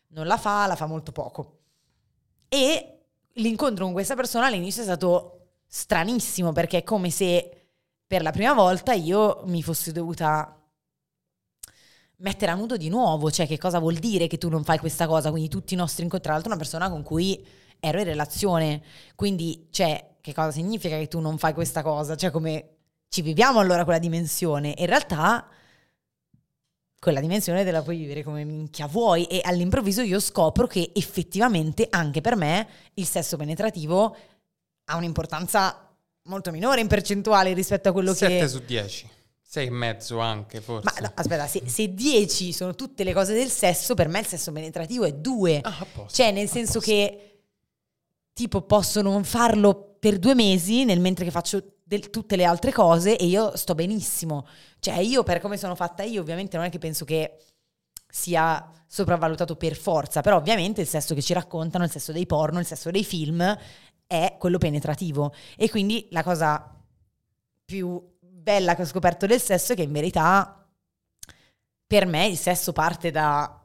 non la fa, la fa molto poco. E l'incontro con questa persona all'inizio è stato stranissimo perché è come se per la prima volta io mi fossi dovuta mettere a nudo di nuovo, cioè che cosa vuol dire che tu non fai questa cosa, quindi tutti i nostri incontri, tra l'altro una persona con cui ero in relazione, quindi cioè che cosa significa che tu non fai questa cosa, cioè come ci viviamo allora quella dimensione, in realtà quella dimensione te la puoi vivere come minchia vuoi e all'improvviso io scopro che effettivamente anche per me il sesso penetrativo ha un'importanza molto minore in percentuale rispetto a quello 7 che... 7 su 10. 6 e mezzo anche forse. Ma no, aspetta, se, se 10 sono tutte le cose del sesso, per me il sesso penetrativo è 2. Ah, posto, cioè nel senso che tipo posso non farlo per due mesi nel mentre che faccio del, tutte le altre cose e io sto benissimo. Cioè io per come sono fatta io ovviamente non è che penso che sia sopravvalutato per forza, però ovviamente il sesso che ci raccontano, il sesso dei porno, il sesso dei film è quello penetrativo e quindi la cosa più bella che ho scoperto del sesso è che in verità per me il sesso parte da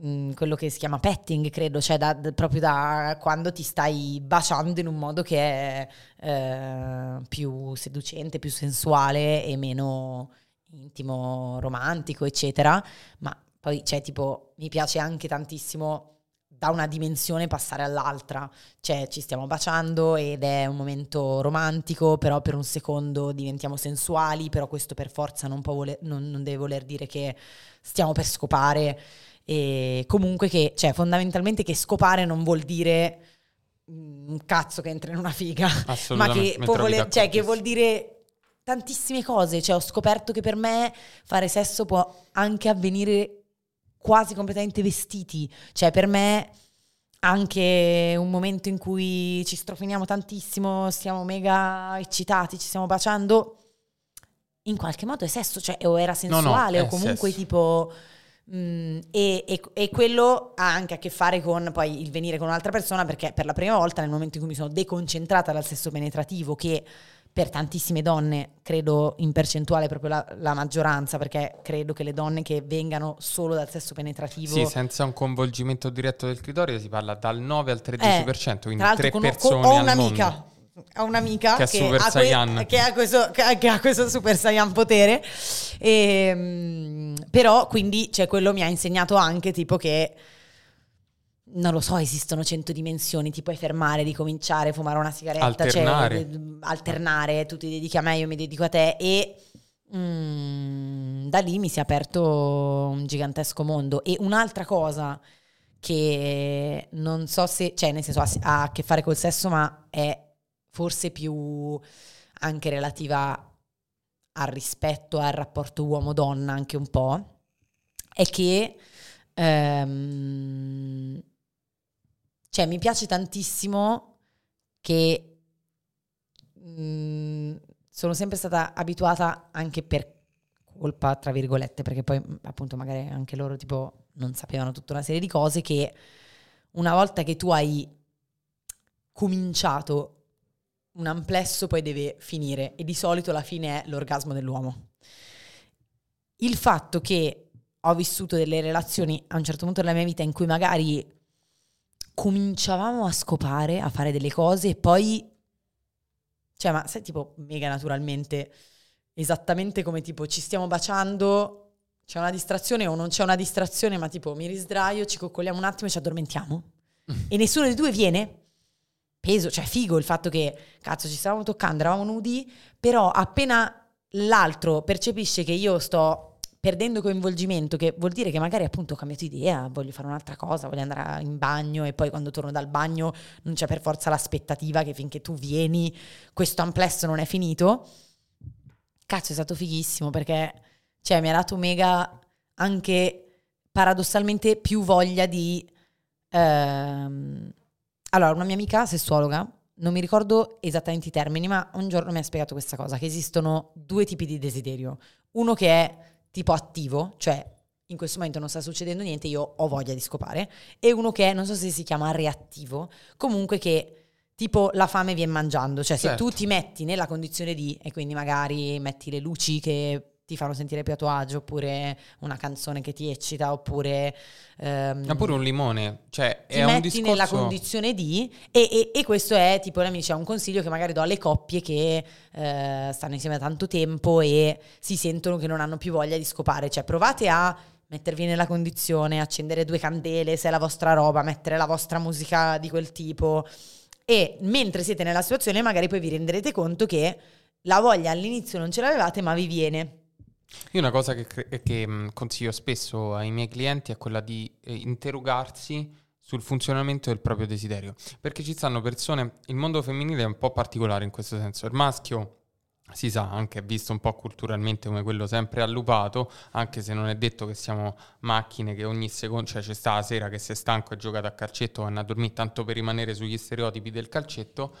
mh, quello che si chiama petting, credo, cioè da, da- proprio da quando ti stai baciando in un modo che è eh, più seducente, più sensuale e meno intimo, romantico, eccetera. Ma poi, cioè, tipo, mi piace anche tantissimo da una dimensione passare all'altra. Cioè, ci stiamo baciando ed è un momento romantico, però per un secondo diventiamo sensuali, però questo per forza non, voler- non- non deve voler dire che stiamo per scopare. E comunque che, cioè, fondamentalmente che scopare non vuol dire mm, un cazzo che entra in una figa, ma che, voler- cioè, che vuol dire tantissime cose. Cioè, ho scoperto che per me fare sesso può anche avvenire quasi completamente vestiti. Cioè, per me anche un momento in cui ci strofiniamo tantissimo, siamo mega eccitati, ci stiamo baciando, in qualche modo è sesso, cioè o era No, no, sensuale è o comunque sesso. tipo... mm, e, e- e quello ha anche a che fare con poi il venire con un'altra persona perché per la prima volta nel momento in cui mi sono deconcentrata dal sesso penetrativo che per tantissime donne, credo in percentuale proprio la, la maggioranza, perché credo che le donne che vengano solo dal sesso penetrativo Sì, senza un coinvolgimento diretto del clitoride si parla dal 9 al 13%, quindi tra l'altro tre conosco- persone ho al un'amica, mondo. Ho un'amica Che Super ha Saiyan. che, ha questo, che ha- che questo Super Saiyan potere. Ehm, però quindi cioè, quello mi ha insegnato anche tipo che non lo so, esistono cento dimensioni, ti puoi fermare, ricominciare, fumare una sigaretta, Alternare. cioè, alternare, tu ti dedichi a me, io mi dedico a te e mm, da lì mi si è aperto un gigantesco mondo. E un'altra cosa che non so se, cioè nel senso ha, ha a che fare col sesso, ma è forse più anche relativa al rispetto, al rapporto uomo-donna anche un po', è che ehm, cioè mi piace tantissimo che mm, sono sempre stata abituata anche per colpa, tra virgolette, perché poi mm, appunto magari anche loro tipo non sapevano tutta una serie di cose che una volta che tu hai cominciato un amplesso poi deve finire e di solito la fine è l'orgasmo dell'uomo. Il fatto che ho vissuto delle relazioni a un certo punto della mia vita in cui magari cominciavamo a scopare, a fare delle cose e poi, cioè, ma sai, tipo, mega naturalmente, esattamente come tipo ci stiamo baciando, c'è una distrazione o non c'è una distrazione, ma tipo mi risdraio, ci coccoliamo un attimo e ci addormentiamo. E nessuno dei due viene. Peso, cioè figo il fatto che, cazzo, ci stavamo toccando, eravamo nudi, però appena l'altro percepisce che io sto perdendo coinvolgimento, che vuol dire che magari appunto ho cambiato idea, voglio fare un'altra cosa, voglio andare in bagno e poi quando torno dal bagno non c'è per forza l'aspettativa che finché tu vieni questo amplesso non è finito. Cazzo, è stato fighissimo perché cioè, mi ha dato mega anche paradossalmente più voglia di... ehm, Allora, una mia amica sessuologa, non mi ricordo esattamente i termini, ma un giorno mi ha spiegato questa cosa, che esistono due tipi di desiderio. Uno che è tipo attivo, cioè in questo momento non sta succedendo niente, io ho voglia di scopare, e uno che è, non so se si chiama reattivo, comunque che tipo la fame viene mangiando, cioè se Certo. tu ti metti nella condizione di, e quindi magari metti le luci che ti fanno sentire più a tuo agio, oppure una canzone che ti eccita, oppure... ehm, Ma pure un limone, cioè è un metti discorso... nella condizione di e, e- e questo è tipo amici, è un consiglio che magari do alle coppie che eh, stanno insieme da tanto tempo e si sentono che non hanno più voglia di scopare. Cioè provate a mettervi nella condizione accendere due candele se è la vostra roba mettere la vostra musica di quel tipo. E mentre siete nella situazione magari poi vi renderete conto che la voglia all'inizio non ce l'avevate ma vi viene Io una cosa che, che, consiglio spesso ai miei clienti è quella di eh, interrogarsi sul funzionamento del proprio desiderio, perché ci stanno persone, il mondo femminile è un po' particolare in questo senso, il maschio si sa, anche è visto un po' culturalmente come quello sempre allupato, anche se non è detto che siamo macchine che ogni secondo, cioè c'è sta la sera che sei stanco e giocato a calcetto, vanno a dormire tanto per rimanere sugli stereotipi del calcetto,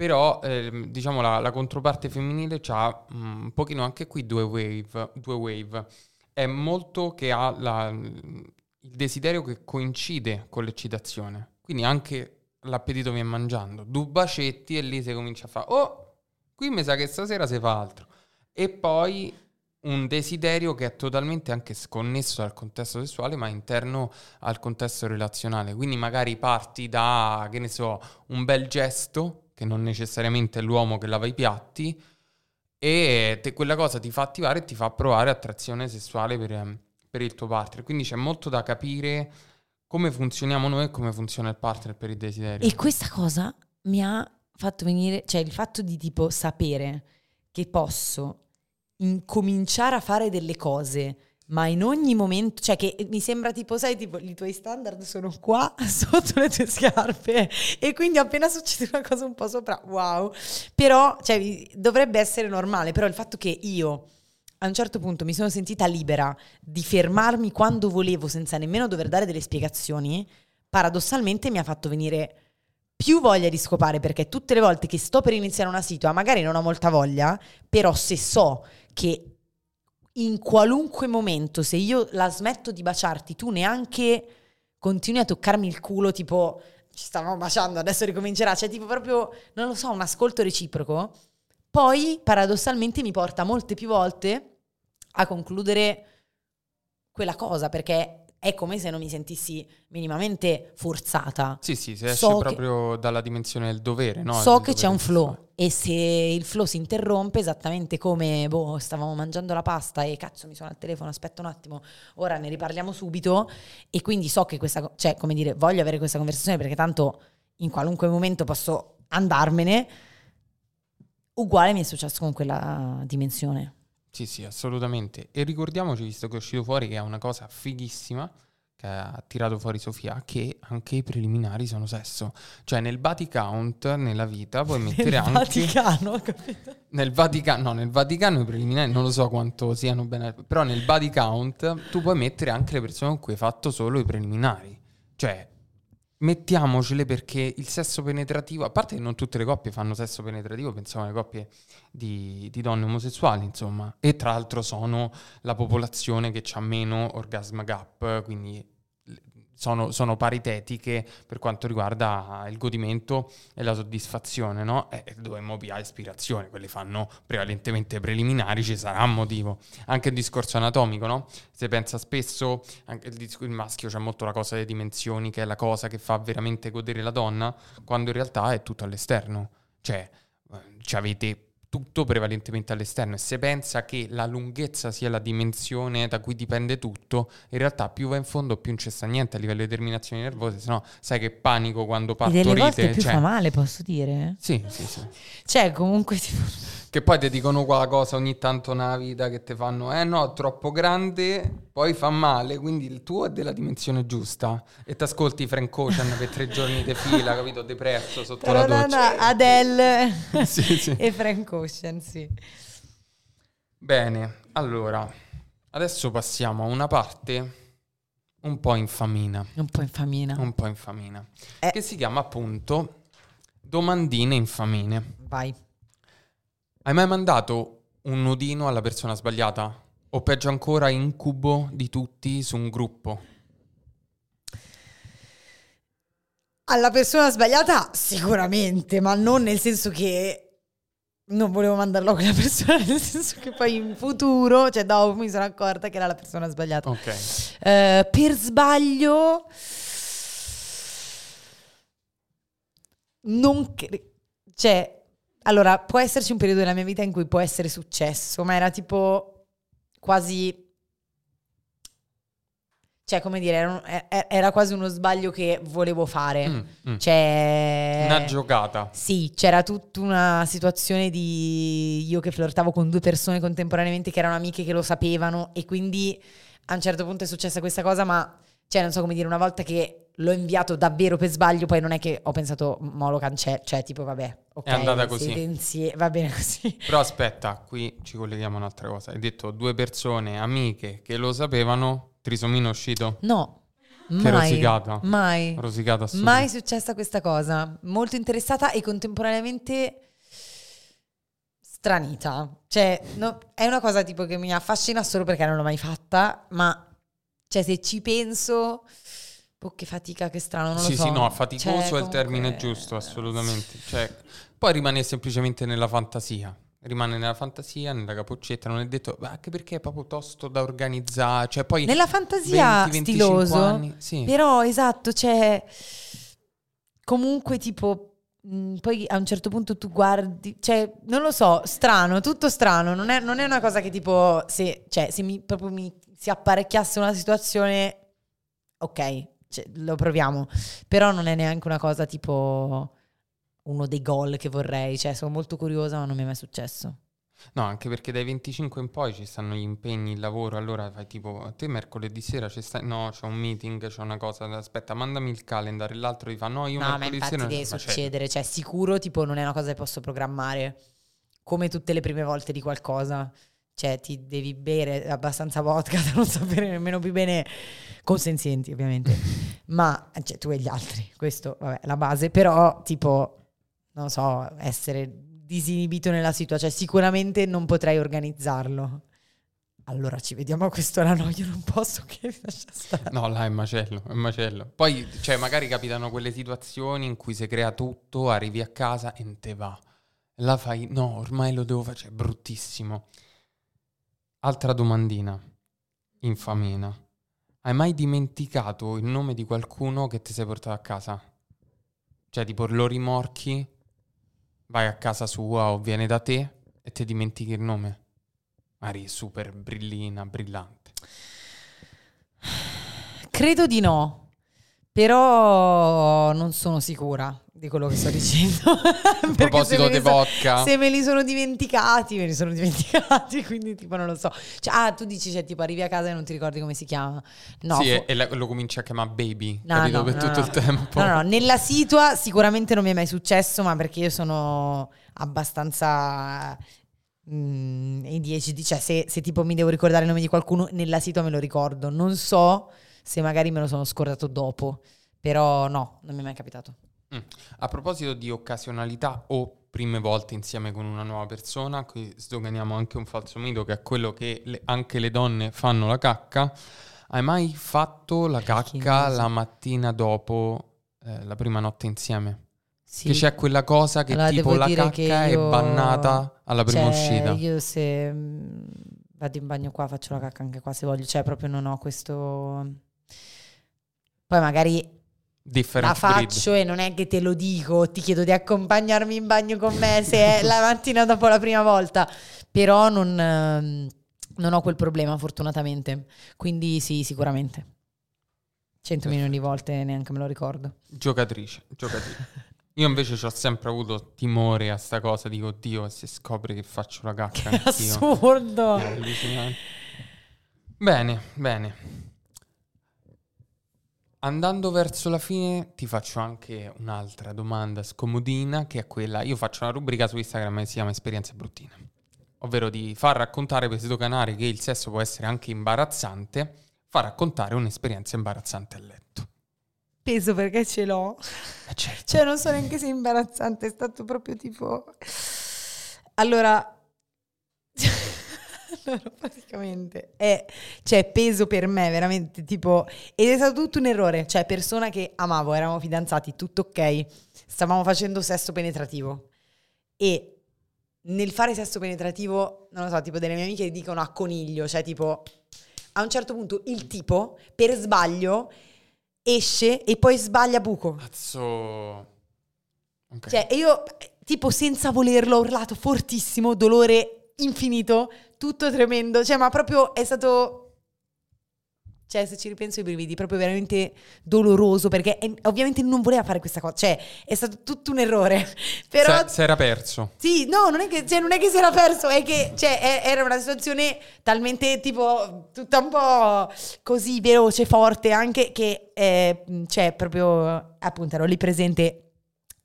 però ehm, diciamo la, la controparte femminile ha un pochino anche qui due wave, due wave. È molto che ha la- il desiderio che coincide con l'eccitazione, quindi anche l'appetito viene mangiando, due bacetti e lì si comincia a fare, oh, qui mi sa che stasera si fa altro. E poi un desiderio che è totalmente anche sconnesso dal contesto sessuale, ma interno al contesto relazionale. Quindi magari parti da, che ne so, un bel gesto, che non necessariamente è l'uomo che lava i piatti, e te, quella cosa ti fa attivare e ti fa provare attrazione sessuale per, per il tuo partner. Quindi c'è molto da capire come funzioniamo noi e come funziona il partner per il desiderio. E questa cosa mi ha fatto venire, cioè il fatto di tipo sapere che posso incominciare a fare delle cose, ma in ogni momento, cioè che mi sembra tipo, sai, tipo i tuoi standard sono qua sotto le tue scarpe. E quindi appena succede una cosa un po' sopra, wow, però, cioè, dovrebbe essere normale, però il fatto che io a un certo punto mi sono sentita libera di fermarmi quando volevo senza nemmeno dover dare delle spiegazioni, paradossalmente mi ha fatto venire più voglia di scopare perché tutte le volte che sto per iniziare una situa magari non ho molta voglia, però se so che in qualunque momento, se io la smetto di baciarti, tu neanche continui a toccarmi il culo, tipo ci stavamo baciando, adesso ricomincerà, cioè tipo proprio, non lo so, un ascolto reciproco, poi paradossalmente mi porta molte più volte a concludere quella cosa, perché è come se non mi sentissi minimamente forzata. Sì, sì, si esce so proprio che, dalla dimensione del dovere, no? So che c'è un flow e se il flow si interrompe, esattamente come, boh, stavamo mangiando la pasta e cazzo mi suona il telefono, aspetta un attimo, ora ne riparliamo subito e quindi so che questa, cioè come dire, voglio avere questa conversazione perché tanto in qualunque momento posso andarmene, uguale mi è successo con quella dimensione. Sì, sì, assolutamente. E ricordiamoci, visto che è uscito fuori, che è una cosa fighissima che ha tirato fuori Sofia, che anche i preliminari sono sesso. Cioè nel body count, nella vita, puoi mettere nel anche... Vaticano, capito? Nel Vaticano, no, nel Vaticano i preliminari non lo so quanto siano bene, però nel body count tu puoi mettere anche le persone con cui hai fatto solo i preliminari. Cioè, mettiamocele perché il sesso penetrativo, a parte che non tutte le coppie fanno sesso penetrativo, pensiamo alle coppie di, di donne omosessuali, insomma, e tra l'altro sono la popolazione che ha meno orgasm gap, quindi sono, sono, paritetiche per quanto riguarda il godimento e la soddisfazione, no? E dove Moby ha ispirazione, quelli fanno prevalentemente preliminari, ci sarà un motivo. Anche il discorso anatomico, no? Si pensa spesso, anche il, disco, il maschio c'è molto la cosa delle dimensioni, che è la cosa che fa veramente godere la donna, quando in realtà è tutto all'esterno. Cioè, eh, ci avete tutto prevalentemente all'esterno e se pensa che la lunghezza sia la dimensione da cui dipende tutto, in realtà più va in fondo più non c'è sta niente a livello di terminazioni nervose, se no sai che panico quando partorite. E delle volte più cioè... fa male, posso dire? Sì, sì, sì. Cioè, comunque tipo... Che poi ti dicono qualcosa ogni tanto nella vita che ti fanno, eh no, troppo grande, poi fa male, quindi il tuo è della dimensione giusta. E ti ascolti Frank Ocean per tre giorni di fila, capito? Depresso sotto Però la doccia. No, Adele sì, sì. e Frank Ocean, sì. Bene, allora, adesso passiamo a una parte un po' infamina. Un po' infamina. Un po' infamina. Eh. Che si chiama appunto Domandine infamine. Vai. Hai mai mandato un nodino alla persona sbagliata? O peggio ancora, incubo di tutti su un gruppo? Alla persona sbagliata sicuramente, ma non nel senso che non volevo mandarlo a quella persona, nel senso che poi in futuro, cioè dopo mi sono accorta che era la persona sbagliata. Ok. Uh, per sbaglio... Non... Cre- cioè allora, può esserci un periodo della mia vita in cui può essere successo, ma era tipo quasi... Cioè, come dire, era, era quasi uno sbaglio che volevo fare. Mm, mm. Cioè... Una giocata. Sì, c'era tutta una situazione di io che flirtavo con due persone contemporaneamente che erano amiche che lo sapevano e quindi a un certo punto è successa questa cosa, ma cioè, non so come dire, una volta che l'ho inviato davvero per sbaglio, poi non è che ho pensato, mo lo cancello, cioè tipo vabbè, ok. È andata così. Insie- va bene così. Però aspetta, qui ci colleghiamo a un'altra cosa. Hai detto due persone, amiche, che lo sapevano, trisomino uscito? No, che mai, rosicata. Mai. Rosicata Mai successa questa cosa. Molto interessata e contemporaneamente stranita. Cioè, no, è una cosa tipo che mi affascina solo perché non l'ho mai fatta, ma cioè, se ci penso, oh, che fatica, che strano, non sì, lo so. Sì, no, faticoso cioè, è il termine giusto, assolutamente. Cioè, poi rimane semplicemente nella fantasia. rimane nella fantasia, nella capoccetta, non è detto, ma anche perché è proprio tosto da organizzare, cioè poi... Nella fantasia 20, stiloso, anni, sì. però esatto, c'è comunque tipo mh, poi a un certo punto tu guardi, cioè non lo so, strano, tutto strano, non è, non è una cosa che tipo se, cioè, se mi, proprio mi si apparecchiasse una situazione, ok, cioè, lo proviamo, però non è neanche una cosa tipo uno dei gol che vorrei, cioè sono molto curiosa ma non mi è mai successo. No, anche perché dai 25 in poi ci stanno gli impegni, il lavoro, allora fai tipo, a te mercoledì sera ci stai, no, c'è un meeting, c'è una cosa, aspetta, mandami il calendar, e l'altro gli fa, no, io No, ma mercoledì infatti sera... deve Ma c'è- succedere, cioè sicuro tipo non è una cosa che posso programmare come tutte le prime volte di qualcosa. Cioè ti devi bere abbastanza vodka da non sapere nemmeno più bene consenzienti ovviamente. Ma cioè, tu e gli altri, questo vabbè, è la base, però tipo non so, essere disinibito nella situazione, cioè sicuramente non potrei organizzarlo. Allora ci vediamo a quest'ora, no, io non posso che lascia stare. No, là è macello, è macello. Poi, cioè, magari capitano quelle situazioni in cui si crea tutto, arrivi a casa e non te va. Là fai, no, ormai lo devo fare, cioè, è bruttissimo. Altra domandina, infamina. Hai mai dimenticato il nome di qualcuno che ti sei portato a casa? Cioè, tipo, lo rimorchi, vai a casa sua o viene da te e ti dimentichi il nome? Mari, super brillina, brillante. Credo di no, però non sono sicura di quello che sto dicendo. A proposito di vodka. Se me li sono dimenticati, me li sono dimenticati, quindi tipo non lo so. Cioè, ah, tu dici, cioè, tipo arrivi a casa e non ti ricordi come si chiama. No, sì, fo- e, la- lo cominci a chiamare baby, No, capito? no, per no, tutto no. il tempo. No, no, nella situa sicuramente non mi è mai successo, ma perché io sono abbastanza mm, ADHD, cioè se, se tipo mi devo ricordare il nome di qualcuno, nella situa me lo ricordo. Non so se magari me lo sono scordato dopo, però no, non mi è mai capitato. Mm. A proposito di occasionalità o prime volte insieme con una nuova persona, qui sdoganiamo anche un falso mito che è quello che le- anche le donne fanno la cacca. Hai mai fatto la cacca la mattina dopo eh, la prima notte insieme? Sì. Che c'è quella cosa che Allora, tipo la cacca è bannata alla prima Cioè, uscita. Io se mm, vado in bagno qua faccio la cacca anche qua se voglio, cioè proprio non ho questo... Poi magari Different la breed. faccio e non è che te lo dico, ti chiedo di accompagnarmi in bagno con me se è la mattina dopo la prima volta, però non, ehm, non ho quel problema fortunatamente, quindi sì, sicuramente. 100 milioni di volte neanche me lo ricordo. Giocatrice, giocatrice. Io invece ci ho sempre avuto timore a sta cosa, dico, oddio, se scopre che faccio la cacca Che anch'io. assurdo! Bene, bene. Andando verso la fine ti faccio anche un'altra domanda scomodina che è quella, io faccio una rubrica su Instagram che si chiama Esperienze bruttine, ovvero di far raccontare per sdoganare che il sesso può essere anche imbarazzante, far raccontare un'esperienza imbarazzante a letto. Peso perché ce l'ho. Eh certo. Cioè, non so neanche se è imbarazzante, è stato proprio tipo. Allora. allora, praticamente è. Cioè, peso per me, veramente tipo. Ed è stato tutto un errore. Cioè, persona che amavo, eravamo fidanzati, tutto ok. Stavamo facendo sesso penetrativo. E nel fare sesso penetrativo, non lo so, tipo delle mie amiche dicono a coniglio, cioè tipo. A un certo punto il tipo, per sbaglio, esce e poi sbaglia buco. Cazzo. Ok. Cioè, e io, tipo, senza volerlo, ho urlato fortissimo, dolore infinito, tutto tremendo. Cioè, ma proprio è stato... Cioè, se ci ripenso i brividi, proprio veramente doloroso, perché eh, ovviamente non voleva fare questa cosa. Cioè, è stato tutto un errore. Però... Se, se era perso. Sì, no, non è che, cioè, non è che si era perso, è che cioè, è- era una situazione talmente tipo tutta un po' così veloce, forte, anche che eh, cioè, proprio appunto ero lì presente,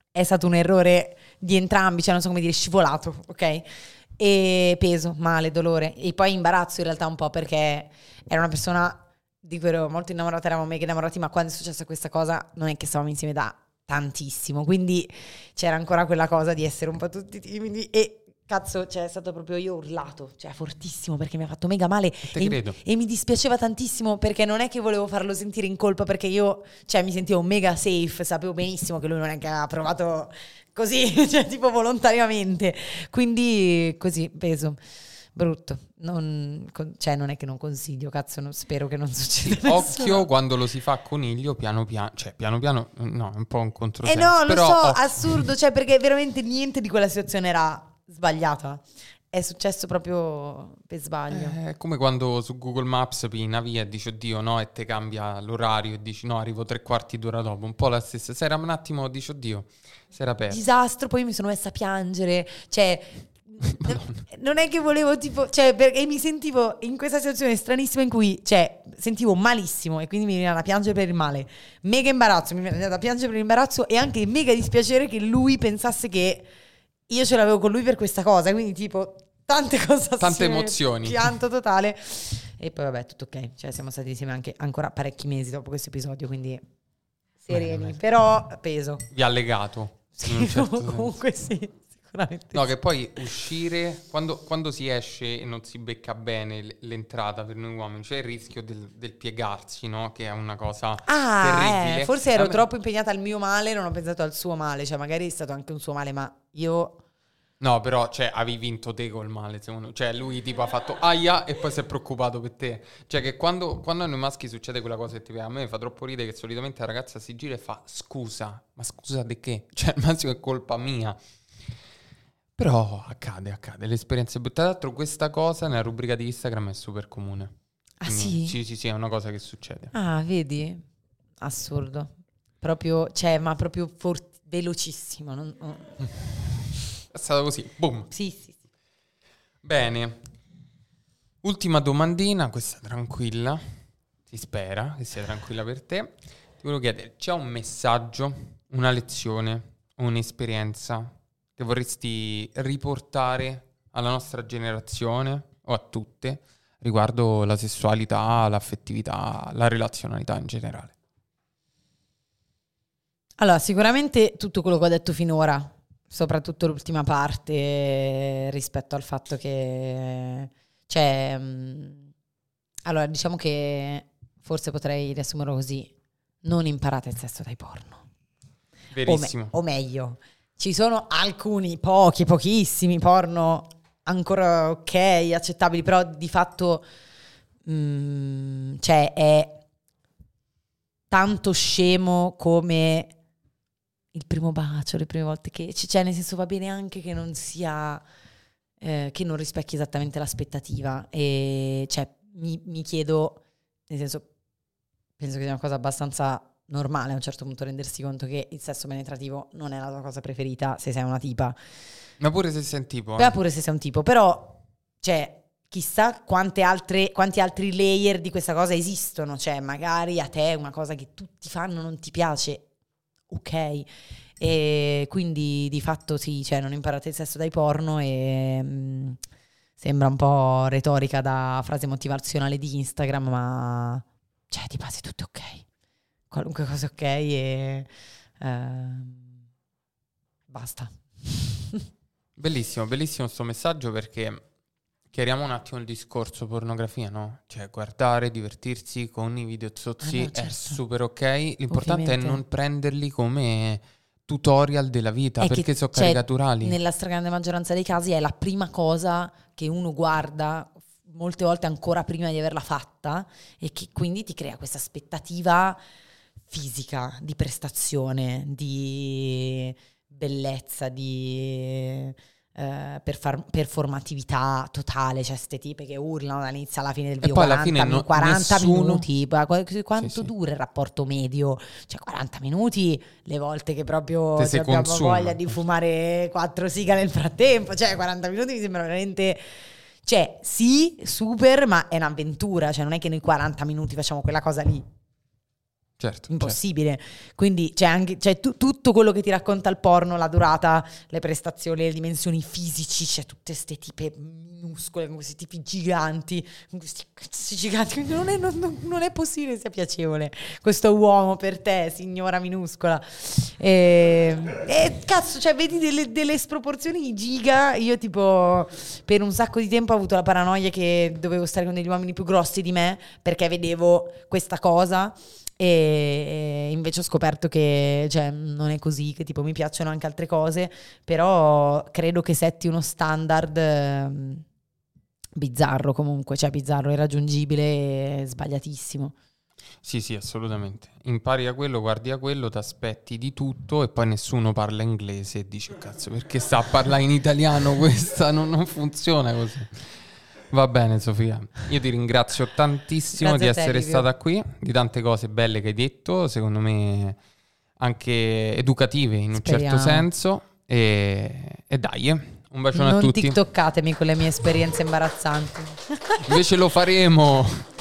è stato un errore di entrambi, cioè non so come dire, scivolato, ok? E peso, male, dolore. E poi imbarazzo in realtà un po' perché era una persona di cui ero molto innamorata, eravamo mega innamorati, ma quando è successa questa cosa non è che stavamo insieme da tantissimo, quindi c'era ancora quella cosa di essere un po' tutti timidi e Cazzo, cioè, è stato proprio io urlato, cioè fortissimo perché mi ha fatto mega male. E, e mi dispiaceva tantissimo perché non è che volevo farlo sentire in colpa perché io, cioè, mi sentivo mega safe, sapevo benissimo che lui non è che ha provato così, cioè, tipo volontariamente. Quindi così, peso. Brutto. Non, cioè, non è che non consiglio, cazzo, non- spero che non succeda. nessuno. Occhio quando lo si fa a coniglio, piano piano, cioè piano piano, no, è un po' un Eh controsenso. no, lo però so, occhio. assurdo, cioè perché veramente niente di quella situazione era sbagliata. È successo proprio per sbaglio. Eh, È come quando su Google Maps via e dici oddio no e te cambia l'orario e dici no arrivo tre quarti d'ora dopo, un po' la stessa. Se era un attimo dici oddio, si era perso. Disastro, poi mi sono messa a piangere, cioè non è che volevo tipo, cioè perché mi sentivo in questa situazione stranissima in cui, cioè, sentivo malissimo e quindi mi veniva da piangere per il male. Mega imbarazzo, mi veniva da piangere per l'imbarazzo e anche mega dispiacere che lui pensasse che io ce l'avevo con lui per questa cosa, quindi tipo tante cose Tante emozioni. Pianto totale. E poi vabbè, tutto ok. Cioè siamo stati insieme anche ancora parecchi mesi dopo questo episodio, quindi sereni, Bene, bene. però peso. Vi ha legato. Sì, certo senso. comunque sì, sicuramente. No, sì. che poi uscire, quando, quando si esce e non si becca bene l'entrata per noi uomini, c'è il rischio del, del piegarsi, no? Che è una cosa Ah, terribile. eh, forse ero me- troppo impegnata al mio male, non ho pensato al suo male, cioè magari è stato anche un suo male, ma io... No, però, cioè, avevi vinto te col male, secondo Cioè, lui tipo ha fatto aia e poi si è preoccupato per te. Cioè, che quando, quando a noi maschi succede quella cosa che ti a me fa troppo ridere che solitamente la ragazza si gira e fa scusa, ma scusa di che? Cioè, al massimo è colpa mia. Però accade, accade. L'esperienza è brutta. Tra l'altro questa cosa nella rubrica di Instagram è super comune. Ah Quindi, sì? Sì, sì, sì, è una cosa che succede. Ah, vedi? Assurdo. Proprio, cioè, ma proprio for- velocissimo. non- È stato così, boom. Sì, sì, sì. Bene. Ultima domandina, questa tranquilla. Si spera che sia tranquilla per te. Ti volevo chiedere, c'è un messaggio, una lezione, un'esperienza che vorresti riportare alla nostra generazione o a tutte riguardo la sessualità, l'affettività, la relazionalità in generale? Allora, sicuramente tutto quello che ho detto finora, soprattutto l'ultima parte eh, rispetto al fatto che cioè mh, allora diciamo che forse potrei riassumerlo così, non imparate il sesso dai porno. O, me- Verissimo. o meglio, ci sono alcuni, pochi, pochissimi porno ancora ok, accettabili, però di fatto mm, cioè è tanto scemo come il primo bacio, le prime volte che cioè nel senso va bene anche che non sia eh, che non rispecchi esattamente l'aspettativa e cioè mi, mi chiedo nel senso penso che sia una cosa abbastanza normale a un certo punto rendersi conto che il sesso penetrativo non è la tua cosa preferita se sei una tipa Ma pure se sei un tipo... Eh. pure se sei un tipo, però, cioè, chissà quante altre, quanti altri layer di questa cosa esistono. Cioè, magari a te una cosa che tutti fanno non ti piace, ok. E quindi di fatto sì, cioè, non imparate il sesso dai porno e mm, sembra un po' retorica da frase motivazionale di Instagram, ma cioè, di base tutto ok. Qualunque cosa ok e ehm, basta. Bellissimo, bellissimo sto messaggio perché chiariamo un attimo il discorso pornografia, no? Cioè guardare, divertirsi con i video zozzi Ah, no, è certo. super ok, l'importante Ovviamente. è non prenderli come tutorial della vita È perché sono cioè, caricaturali. Nella stragrande maggioranza dei casi è la prima cosa che uno guarda, molte volte ancora prima di averla fatta, e che quindi ti crea questa aspettativa fisica, di prestazione, di bellezza, di eh, perfar- performatività totale, cioè ste tipe che urlano dall'inizio alla fine del video, poi alla 40, fine no- 40 nessuno- minuti, quanto Sì, sì. dura il rapporto medio? Cioè 40 minuti, le volte che proprio si abbiamo consuma. voglia di fumare quattro siga nel frattempo, cioè 40 minuti mi sembra veramente... Cioè, sì, super, ma è un'avventura, cioè non è che noi 40 minuti facciamo quella cosa lì. Certo, impossibile. Certo. Quindi c'è anche c'è tu, tutto quello che ti racconta il porno, la durata, le prestazioni, le dimensioni fisici, c'è tutte queste tipe minuscole, con questi tipi giganti, con questi cazzi giganti. Non è, non, non è possibile sia piacevole questo uomo per te, signora minuscola. E, e cazzo, cioè, vedi delle, delle sproporzioni giga. Io, tipo, per un sacco di tempo ho avuto la paranoia che dovevo stare con degli uomini più grossi di me perché vedevo questa cosa e invece ho scoperto che cioè, non è così, che tipo mi piacciono anche altre cose, però credo che setti uno standard eh, bizzarro comunque, cioè bizzarro, irraggiungibile e sbagliatissimo. Sì, sì, assolutamente. Impari a quello, guardi a quello, ti aspetti di tutto e poi nessuno parla inglese e dici cazzo perché sta a parlare in italiano questa, non, non funziona così. Va bene Sofia, io ti ringrazio tantissimo di essere te, stata qui, di tante cose belle che hai detto, secondo me anche educative in Speriamo. un certo senso. E, e dai, eh, un bacione non a tutti. Non tiktokatemi con le mie esperienze imbarazzanti. Invece lo faremo.